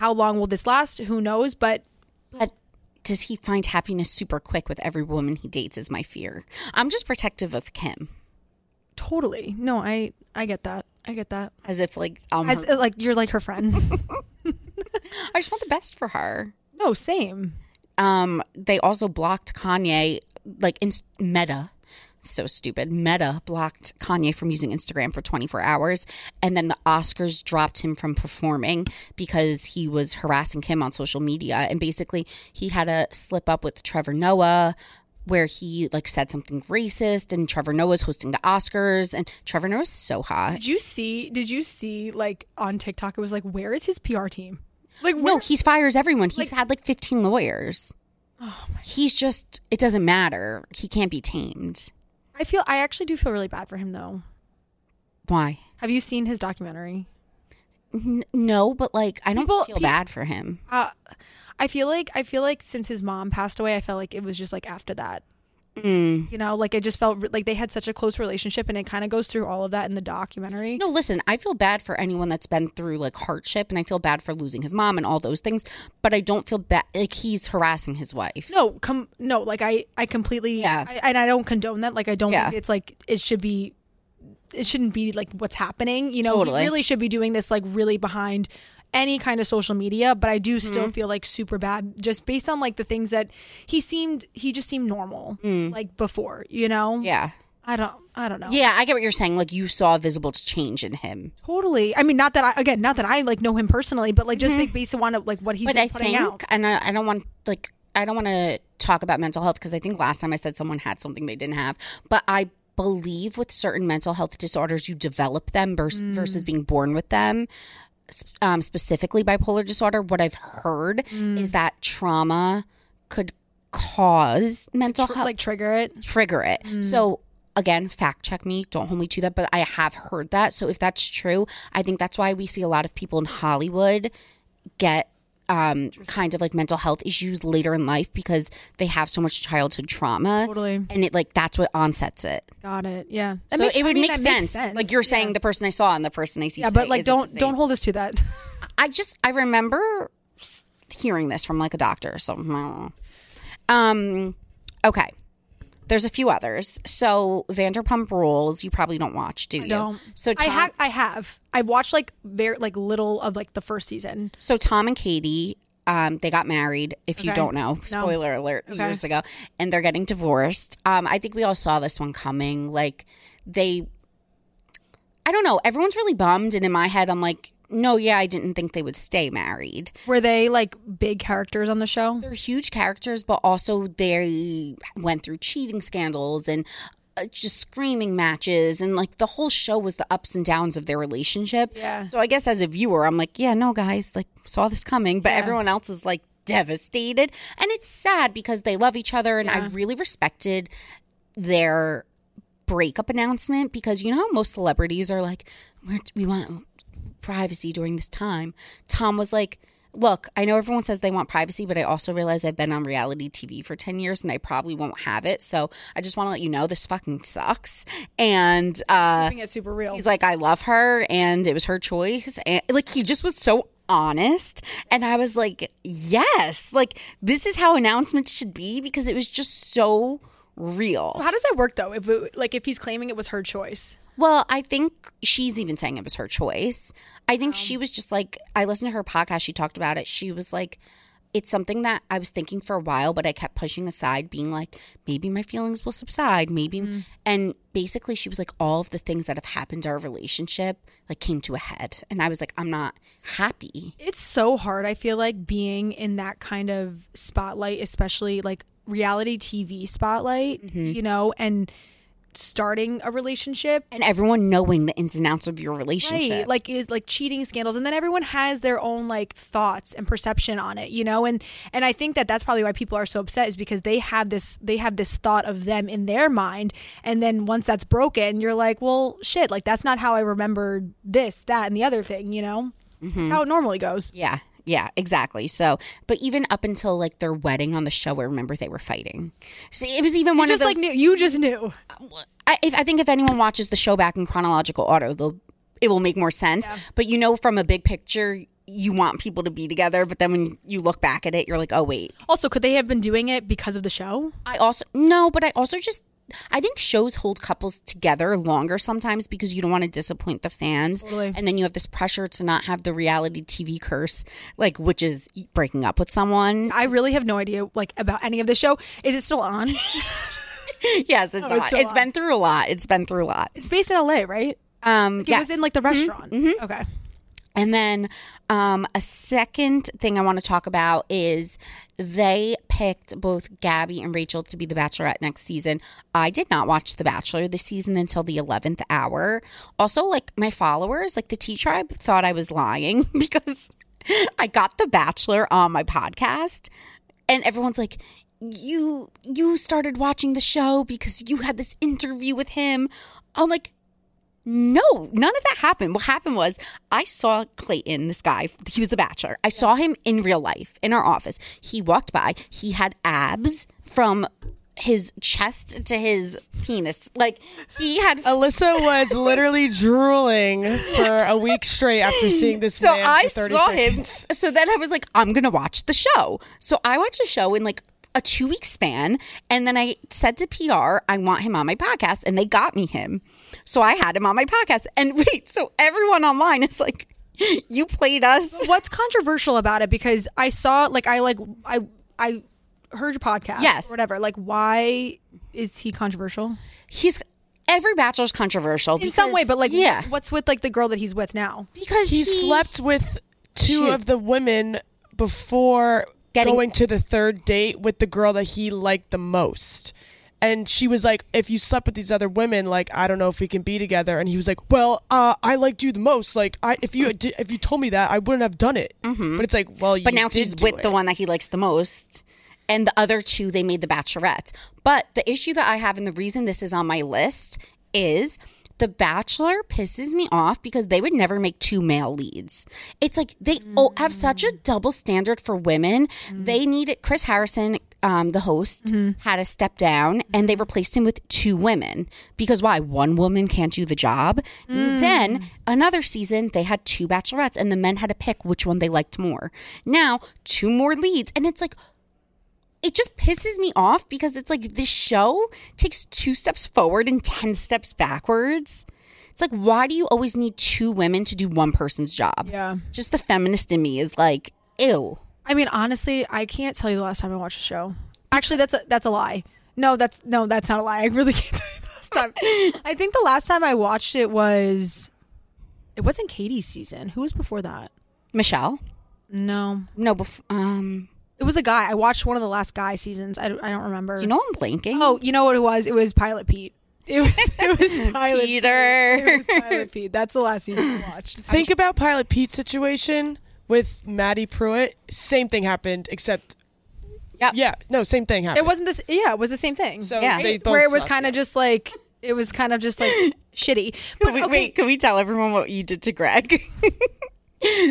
how long will this last? Who knows? But But does he find happiness super quick with every woman he dates? Is my fear. I'm just protective of Kim, totally, no, I I get that. I get that. as if like um, As her- like you're like her friend. I just want the best for her. no, same. Um, they also blocked Kanye, like in Meta. So stupid. Meta blocked Kanye from using Instagram for 24 hours, and then the Oscars dropped him from performing because he was harassing Kim on social media. And basically, he had a slip up with Trevor Noah where he like said something racist, and Trevor Noah's hosting the Oscars, and Trevor Noah's so hot. Did you see? Did you see like on TikTok? It was like, where is his PR team? Like No, where? he fires everyone. He's had like 15 lawyers. Oh He's just, it doesn't matter. He can't be tamed. I feel. I actually do feel really bad for him though. Why? Have you seen his documentary? N- no, but like, I don't People- feel bad for him. Uh, I feel like I feel like since his mom passed away, I felt like it was just like after that. Mm. You know, like it just felt re- like they had such a close relationship, and it kind of goes through all of that in the documentary. No, listen, I feel bad for anyone that's been through like hardship and I feel bad for losing his mom and all those things, but I don't feel bad. Like, he's harassing his wife. no, come no, like I I completely Yeah. I, and I don't condone that. Like I don't Yeah. think it's like it should be. It shouldn't be like what's happening. You know, Totally. he really should be doing this like really behind any kind of social media. But I do still Mm-hmm. feel like super bad just based on like the things that he seemed. He just seemed normal like before. You know. Mm. Yeah. I don't. I don't know. Yeah, I get what you're saying. Like, you saw a visible change in him. Totally. I mean, not that I again, not that I like know him personally, but like just like based on like what he's Mm-hmm. but I putting think, out. and I, I don't want like I don't want to talk about mental health because I think last time I said someone had something they didn't have, but I believe with certain mental health disorders you develop them vers- Mm. versus being born with them. Um, specifically bipolar disorder, what I've heard Mm. is that trauma could cause mental Tr- health like trigger it. trigger it. So again, fact check me, don't hold me to that, but I have heard that. So if that's true, I think that's why we see a lot of people in Hollywood get um kind of like mental health issues later in life because they have so much childhood trauma. Totally. And it like that's what onsets it. Got it. Yeah. That so makes- it I would mean, make, that sense. Like you're saying Yeah. the person I saw and the person I see Yeah, but like don't don't hold us to that. I just I remember hearing this from like a doctor. So I um, okay. There's a few others. So Vanderpump Rules, you probably don't watch, do you? don't. So I have I have. I've watched like very like little of like the first season. so Tom and Katie, um, they got married. If you don't know, spoiler alert, Okay. years ago, and they're getting divorced. Um, I think we all saw this one coming. Like they, I don't know. Everyone's really bummed, and in my head, I'm like, no, yeah, I didn't think they would stay married. Were they like big characters on the show? they're huge characters, but also they went through cheating scandals and uh, just screaming matches, and like the whole show was the ups and downs of their relationship. Yeah. So I guess as a viewer, I'm like, yeah, no, guys, like saw this coming, but Yeah. everyone else is like devastated, and it's sad because they love each other, and I really respected their breakup announcement because you know how most celebrities are like, we want privacy during this time. Tom was like, Look, I know everyone says they want privacy, but I also realize I've been on reality TV for 10 years and I probably won't have it. So I just want to let you know this fucking sucks. And uh, Keeping it super real. he's like, I love her and it was her choice. And like, he just was so honest. And I was like, yes, like, this is how announcements should be because it was just so real. So how does that work though? If it, like if he's claiming it was her choice. Well, I think she's even saying it was her choice. I think she was just like, I listened to her podcast. She talked about it. She was like, it's something that I was thinking for a while, but I kept pushing aside, being like, maybe my feelings will subside. Maybe. And basically, she was like, all of the things that have happened to our relationship like came to a head. And I was like, I'm not happy. It's so hard. I feel like being in that kind of spotlight, especially like reality TV spotlight, Mm-hmm. you know, and starting a relationship. And everyone knowing the ins and outs of your relationship. Right, like is like cheating scandals, and then everyone has their own like thoughts and perception on it, you know, and and I think that that's probably why people are so upset is because they have this they have this thought of them in their mind, and then once that's broken, you're like, well, shit, like that's not how I remembered this, that, and the other thing, you know. That's mm-hmm. how it normally goes. Yeah, Yeah, exactly. So, but even up until like their wedding on the show, I remember they were fighting. So it was even one Just of like those. knew, you just knew. I, if, I think if anyone watches the show back in chronological order, they'll it will make more sense. But you know, from a big picture, you want people to be together. But then when you look back at it, you're like, oh wait. Also, could they have been doing it because of the show? I also no, but I also just. I think shows hold couples together longer sometimes because you don't want to disappoint the fans. Totally. And then you have this pressure to not have the reality TV curse, like, which is breaking up with someone. I really have no idea like about any of the show. Is it still on? yes, it's Oh, on. it's It's, on. been through a lot. It's been through a lot. it's based in LA, right? Um, It yes. was in like the restaurant. Okay. And then um, a second thing I want to talk about is they picked both Gabby and Rachel to be the Bachelorette next season. I did not watch The Bachelor this season until the 11th hour. Also, like my followers, like the Tea Tribe, thought I was lying because I got The Bachelor on my podcast, and everyone's like, you you started watching the show because you had this interview with him. I'm like, no, none of that happened. What happened was I saw Clayton, this guy, he was the bachelor. I saw him in real life in our office. He walked by, he had abs from his chest to his penis. Like he had Alyssa was literally drooling for a week straight after seeing this so I for 30 saw seconds. him. So then I was like, I'm gonna watch the show. So I watched the show and like a two week span, and then I said to PR, I want him on my podcast, and they got me him. So I had him on my podcast. And wait, so everyone online is like, you played us. What's controversial about it? Because I saw like I like I I heard your podcast. Yes. or whatever. Like, why is he controversial? He's every bachelor's controversial In some way, but like, yeah, what's with like the girl that he's with now? because He slept with two Two. of the women before Getting- going to the third date with the girl that he liked the most. And she was like, if you slept with these other women, like I don't know if we can be together. And he was like, well, uh, I liked you the most. Like I, if you if you told me that, I wouldn't have done it. But it's like, well, Mm-hmm. But now did he's do with it. the one that he likes the most. And the other two, they made the Bachelorette. But the issue that I have, and the reason this is on my list, is The Bachelor pisses me off because they would never make two male leads. It's like they oh, have mm. such a double standard for women. Mm. They needed Chris Harrison, um, the host, mm-hmm. had to step down and they mm-hmm. replaced him with two women. Because why? One woman can't do the job. Mm. Then another season, they had two bachelorettes and the men had to pick which one they liked more. Now, two more leads. And it's like, it just pisses me off because it's like this show takes two steps forward and 10 steps backwards. It's like, why do you always need two women to do one person's job? Yeah. Just the feminist in me is like, ew. I mean, honestly, I can't tell you the last time I watched a show. Actually, that's a, that's a lie. No, that's no, that's not a lie. I really can't tell you the last time. I think the last time I watched it was it wasn't Katie's season. Who was before that? Michelle? No, No, bef- um, it was a guy. I watched one of the last guy seasons. I, don't- I don't remember. you know I'm blanking. Oh, you know what it was? It was Pilot Pete. It was it was Pilot Peter. It was Pilot Pete. That's the last season I watched. Think about Pilot Pete's situation with Maddie Prewett. Same thing happened, except Yep. yeah, no, same thing happened. It wasn't this. Yeah, it was the same thing. So Yeah. they both where it was sucked, kind yeah. of just like it was kind of just like shitty. But Wait, okay, wait, can we tell everyone what you did to Greg?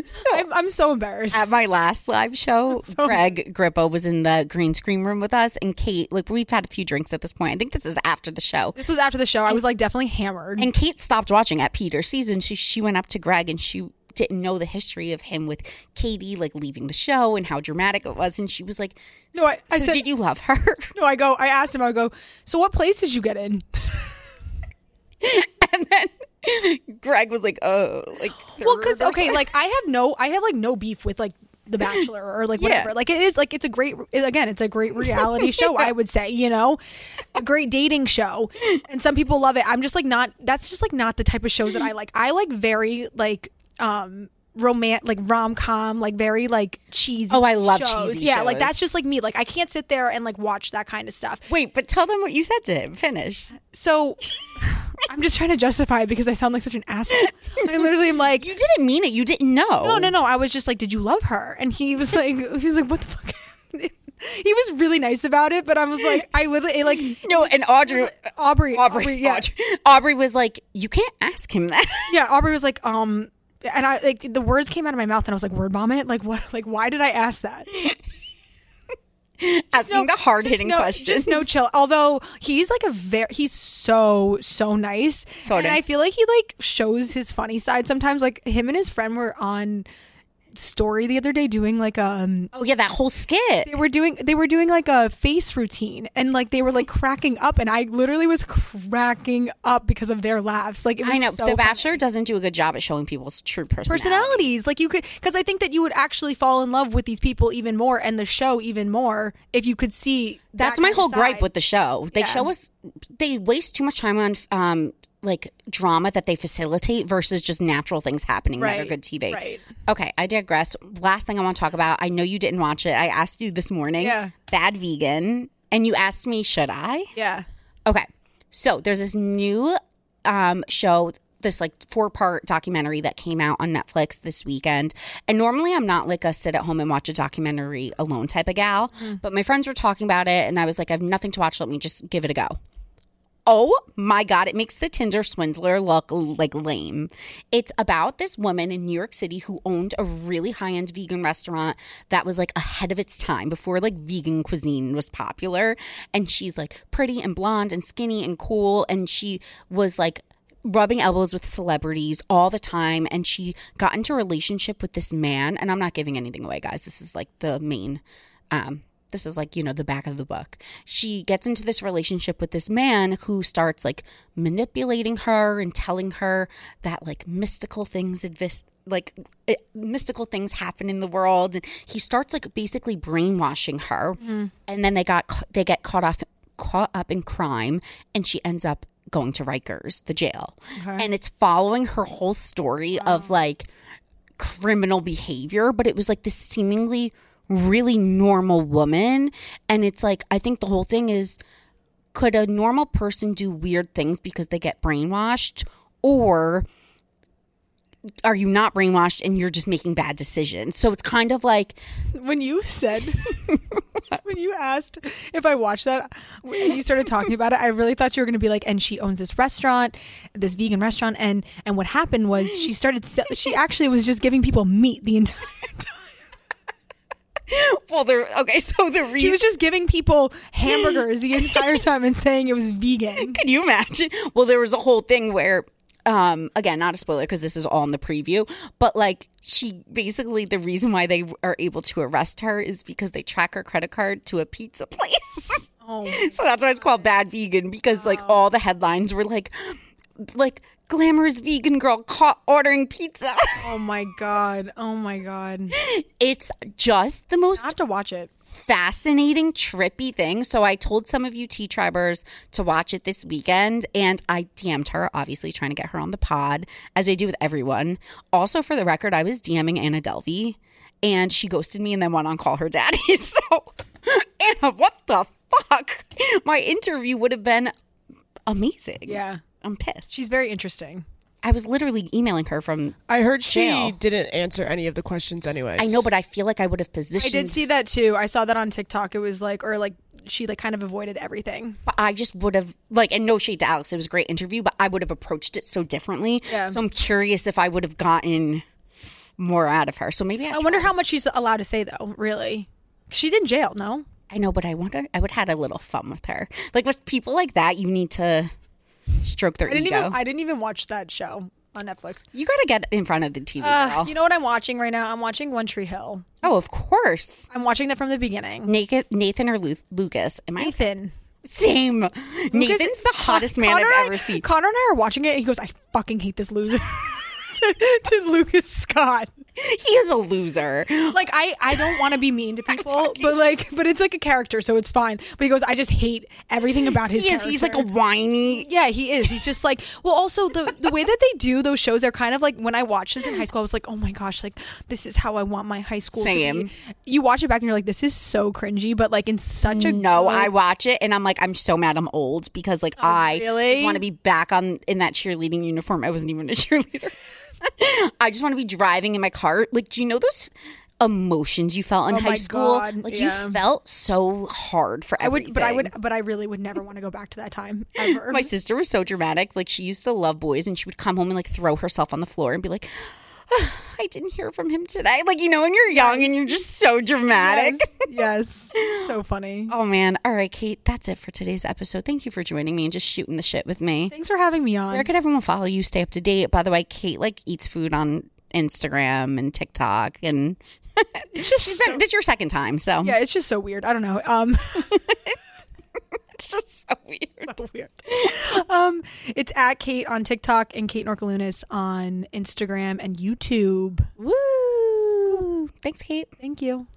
So I'm, I'm so embarrassed. at my last live show, Greg Grippo was in the green screen room with us, and Kate. Like we've had a few drinks at this point. I think this is after the show. this was after the show. I was like definitely hammered. And Kate stopped watching at Peter's season. She she went up to Greg and she didn't know the history of him with Katie, like leaving the show and how dramatic it was. And she was like, No, I- I so said- did you love her?" no, I go. I asked him. I go. So what place did you get in? and then Greg was like, "Oh, like well, because okay, like I have no, I have like no beef with like The Bachelor or like Yeah. whatever. Like it is like it's a great again, it's a great reality show. I would say you know, a great dating show, and some people love it. I'm just like not. That's just like not the type of shows that I like. I like very like um romance like rom-com like very like cheesy Oh, I love shows. cheesy yeah like that's just like me like i can't sit there and like watch that kind of stuff wait, but tell them what you said to him. Finish. so i'm just trying to justify it because i sound like such an asshole i literally am like You didn't mean it. You didn't know. no, no, no. I was just like, did you love her? And he was like, he was like, what the fuck? he was really nice about it, but I was like, I literally like No, and Audrey, Aubrey, Aubrey, Aubrey, yeah, Audrey, Aubrey was like, "You can't ask him that." yeah. Aubrey was like, um, and I like the words came out of my mouth, and I was like, "Word vomit." Like what? Like why did I ask that? Asking the hard hitting no, questions. Just no chill. Although he's like a very, he's so so nice, Sort and. I feel like he like shows his funny side sometimes. Like him and his friend were on story the other day doing like um oh yeah, that whole skit. they were doing they were doing like a face routine and like they were like cracking up and I literally was cracking up because of their laughs. Like it was I know so The funny. Bachelor doesn't do a good job at showing people's true personality. personalities like you could because i think that you would actually fall in love with these people even more and the show even more if you could see That's that my whole gripe with the show. They Yeah. show us they waste too much time on um like drama that they facilitate versus just natural things happening that are good TV. right. Okay, I digress. Last thing I want to talk about. I know you didn't watch it. I asked you this morning. Yeah. Bad vegan, and you asked me should I? yeah Okay. So there's this new um, show, this like four part documentary that came out on Netflix this weekend. And normally I'm not like a sit at home and watch a documentary alone type of gal, but my friends were talking about it and I was like, I have nothing to watch. Let me just give it a go. Oh my God, it makes the Tinder swindler look like lame. It's about this woman in New York City who owned a really high end vegan restaurant that was like ahead of its time before like vegan cuisine was popular. And she's like pretty and blonde and skinny and cool. And she was like, rubbing elbows with celebrities all the time and she got into a relationship with this man and I'm not giving anything away guys this is like the main um this is like you know the back of the book. She gets into this relationship with this man who starts like manipulating her and telling her that like mystical things exist like it, mystical things happen in the world. And he starts like basically brainwashing her. Mm-hmm. And then they got they get caught off caught up in crime and she ends up going to Rikers the jail. And it's following her whole story of like criminal behavior, but it was like this seemingly really normal woman. And it's like, I think the whole thing is could a normal person do weird things because they get brainwashed? Or are you not brainwashed and you're just making bad decisions? So it's kind of like, when you said when you asked if i watched that you started talking about it i really thought you were going to be like and she owns this restaurant this vegan restaurant and and what happened was she started se- she actually was just giving people meat the entire time well, there, okay, so the reason. she was just giving people hamburgers the entire time and saying it was vegan Could you imagine? Well, there was a whole thing where, um, again, not a spoiler because this is all in the preview, but like she basically the reason why they are able to arrest her is because they track her credit card to a pizza place. oh so that's why it's called Bad Vegan because like all the headlines were like, like glamorous vegan girl caught ordering pizza. oh my god oh my god it's just the most i have to watch it fascinating, trippy thing. So I told some of you Tea Tribers to watch it this weekend, and I DM'd her, obviously trying to get her on the pod, as I do with everyone. Also, for the record, I was DMing Anna Delvey, and she ghosted me and then went on call her daddy. So, Anna, what the fuck? My interview would have been amazing. yeah I'm pissed. she's very interesting I was literally emailing her from. I heard she Jail. didn't answer any of the questions anyway. I know, but I feel like I would have positioned. I did see that too. I saw that on TikTok. It was like, or like, she like kind of avoided everything. But I just would have like, and no shade to Alex, it was a great interview, but I would have approached it so differently. Yeah. So I'm curious if I would have gotten more out of her. So maybe I, I wonder how much she's allowed to say though. Really, she's in jail. No, I know, but I wonder. I would have had a little fun with her. Like with people like that, you need to stroke their I didn't ego. even. I didn't even watch that show on Netflix. you got to get in front of the TV, Uh, you know what I'm watching right now? I'm watching One Tree Hill. oh, of course. I'm watching that from the beginning. Nathan, Nathan or Lu- Lucas? Am I Nathan. same? Nathan's the hottest man Connor I've and I- ever seen. Connor and I are watching it, and he goes, "I fucking hate this loser." to, to Lucas Scott. He is a loser. Like I, I don't want to be mean to people, but like, but it's like a character, so it's fine. But he goes, I just hate everything about his. He is. He's like a whiny. Yeah, he is. He's just like well. Also, the the way that they do those shows are kind of like when I watched this in high school. I was like, oh my gosh, like this is how I want my high school Same. to be. You watch it back and you're like, this is so cringy, but like in such a No, good- I watch it and I'm like, I'm so mad I'm old because like oh, I Oh, really? want to be back on in that cheerleading uniform. I wasn't even a cheerleader. I just want to be driving in my car. Like, do you know those emotions you felt in Oh high my school? God, like yeah. you felt so hard for I would, but I would, but I really would never want to go back to that time ever. My sister was so dramatic. Like she used to love boys, and she would come home and like throw herself on the floor and be like, I didn't hear from him today. Like, you know, when you're young and you're just so dramatic. Yes. yes. So funny. Oh man. All right, Kate, that's it for today's episode. Thank you for joining me and just shooting the shit with me. Thanks for having me on. Where could everyone follow you? Stay up to date. By the way, Kate like eats food on Instagram and TikTok and It's just she's been, this is your second time, so yeah, it's just so weird. I don't know. Um it's just so weird. so weird. Um it's at Kate on TikTok and Kate Norcalunas on Instagram and YouTube. Woo! Thanks, Kate. Thank you.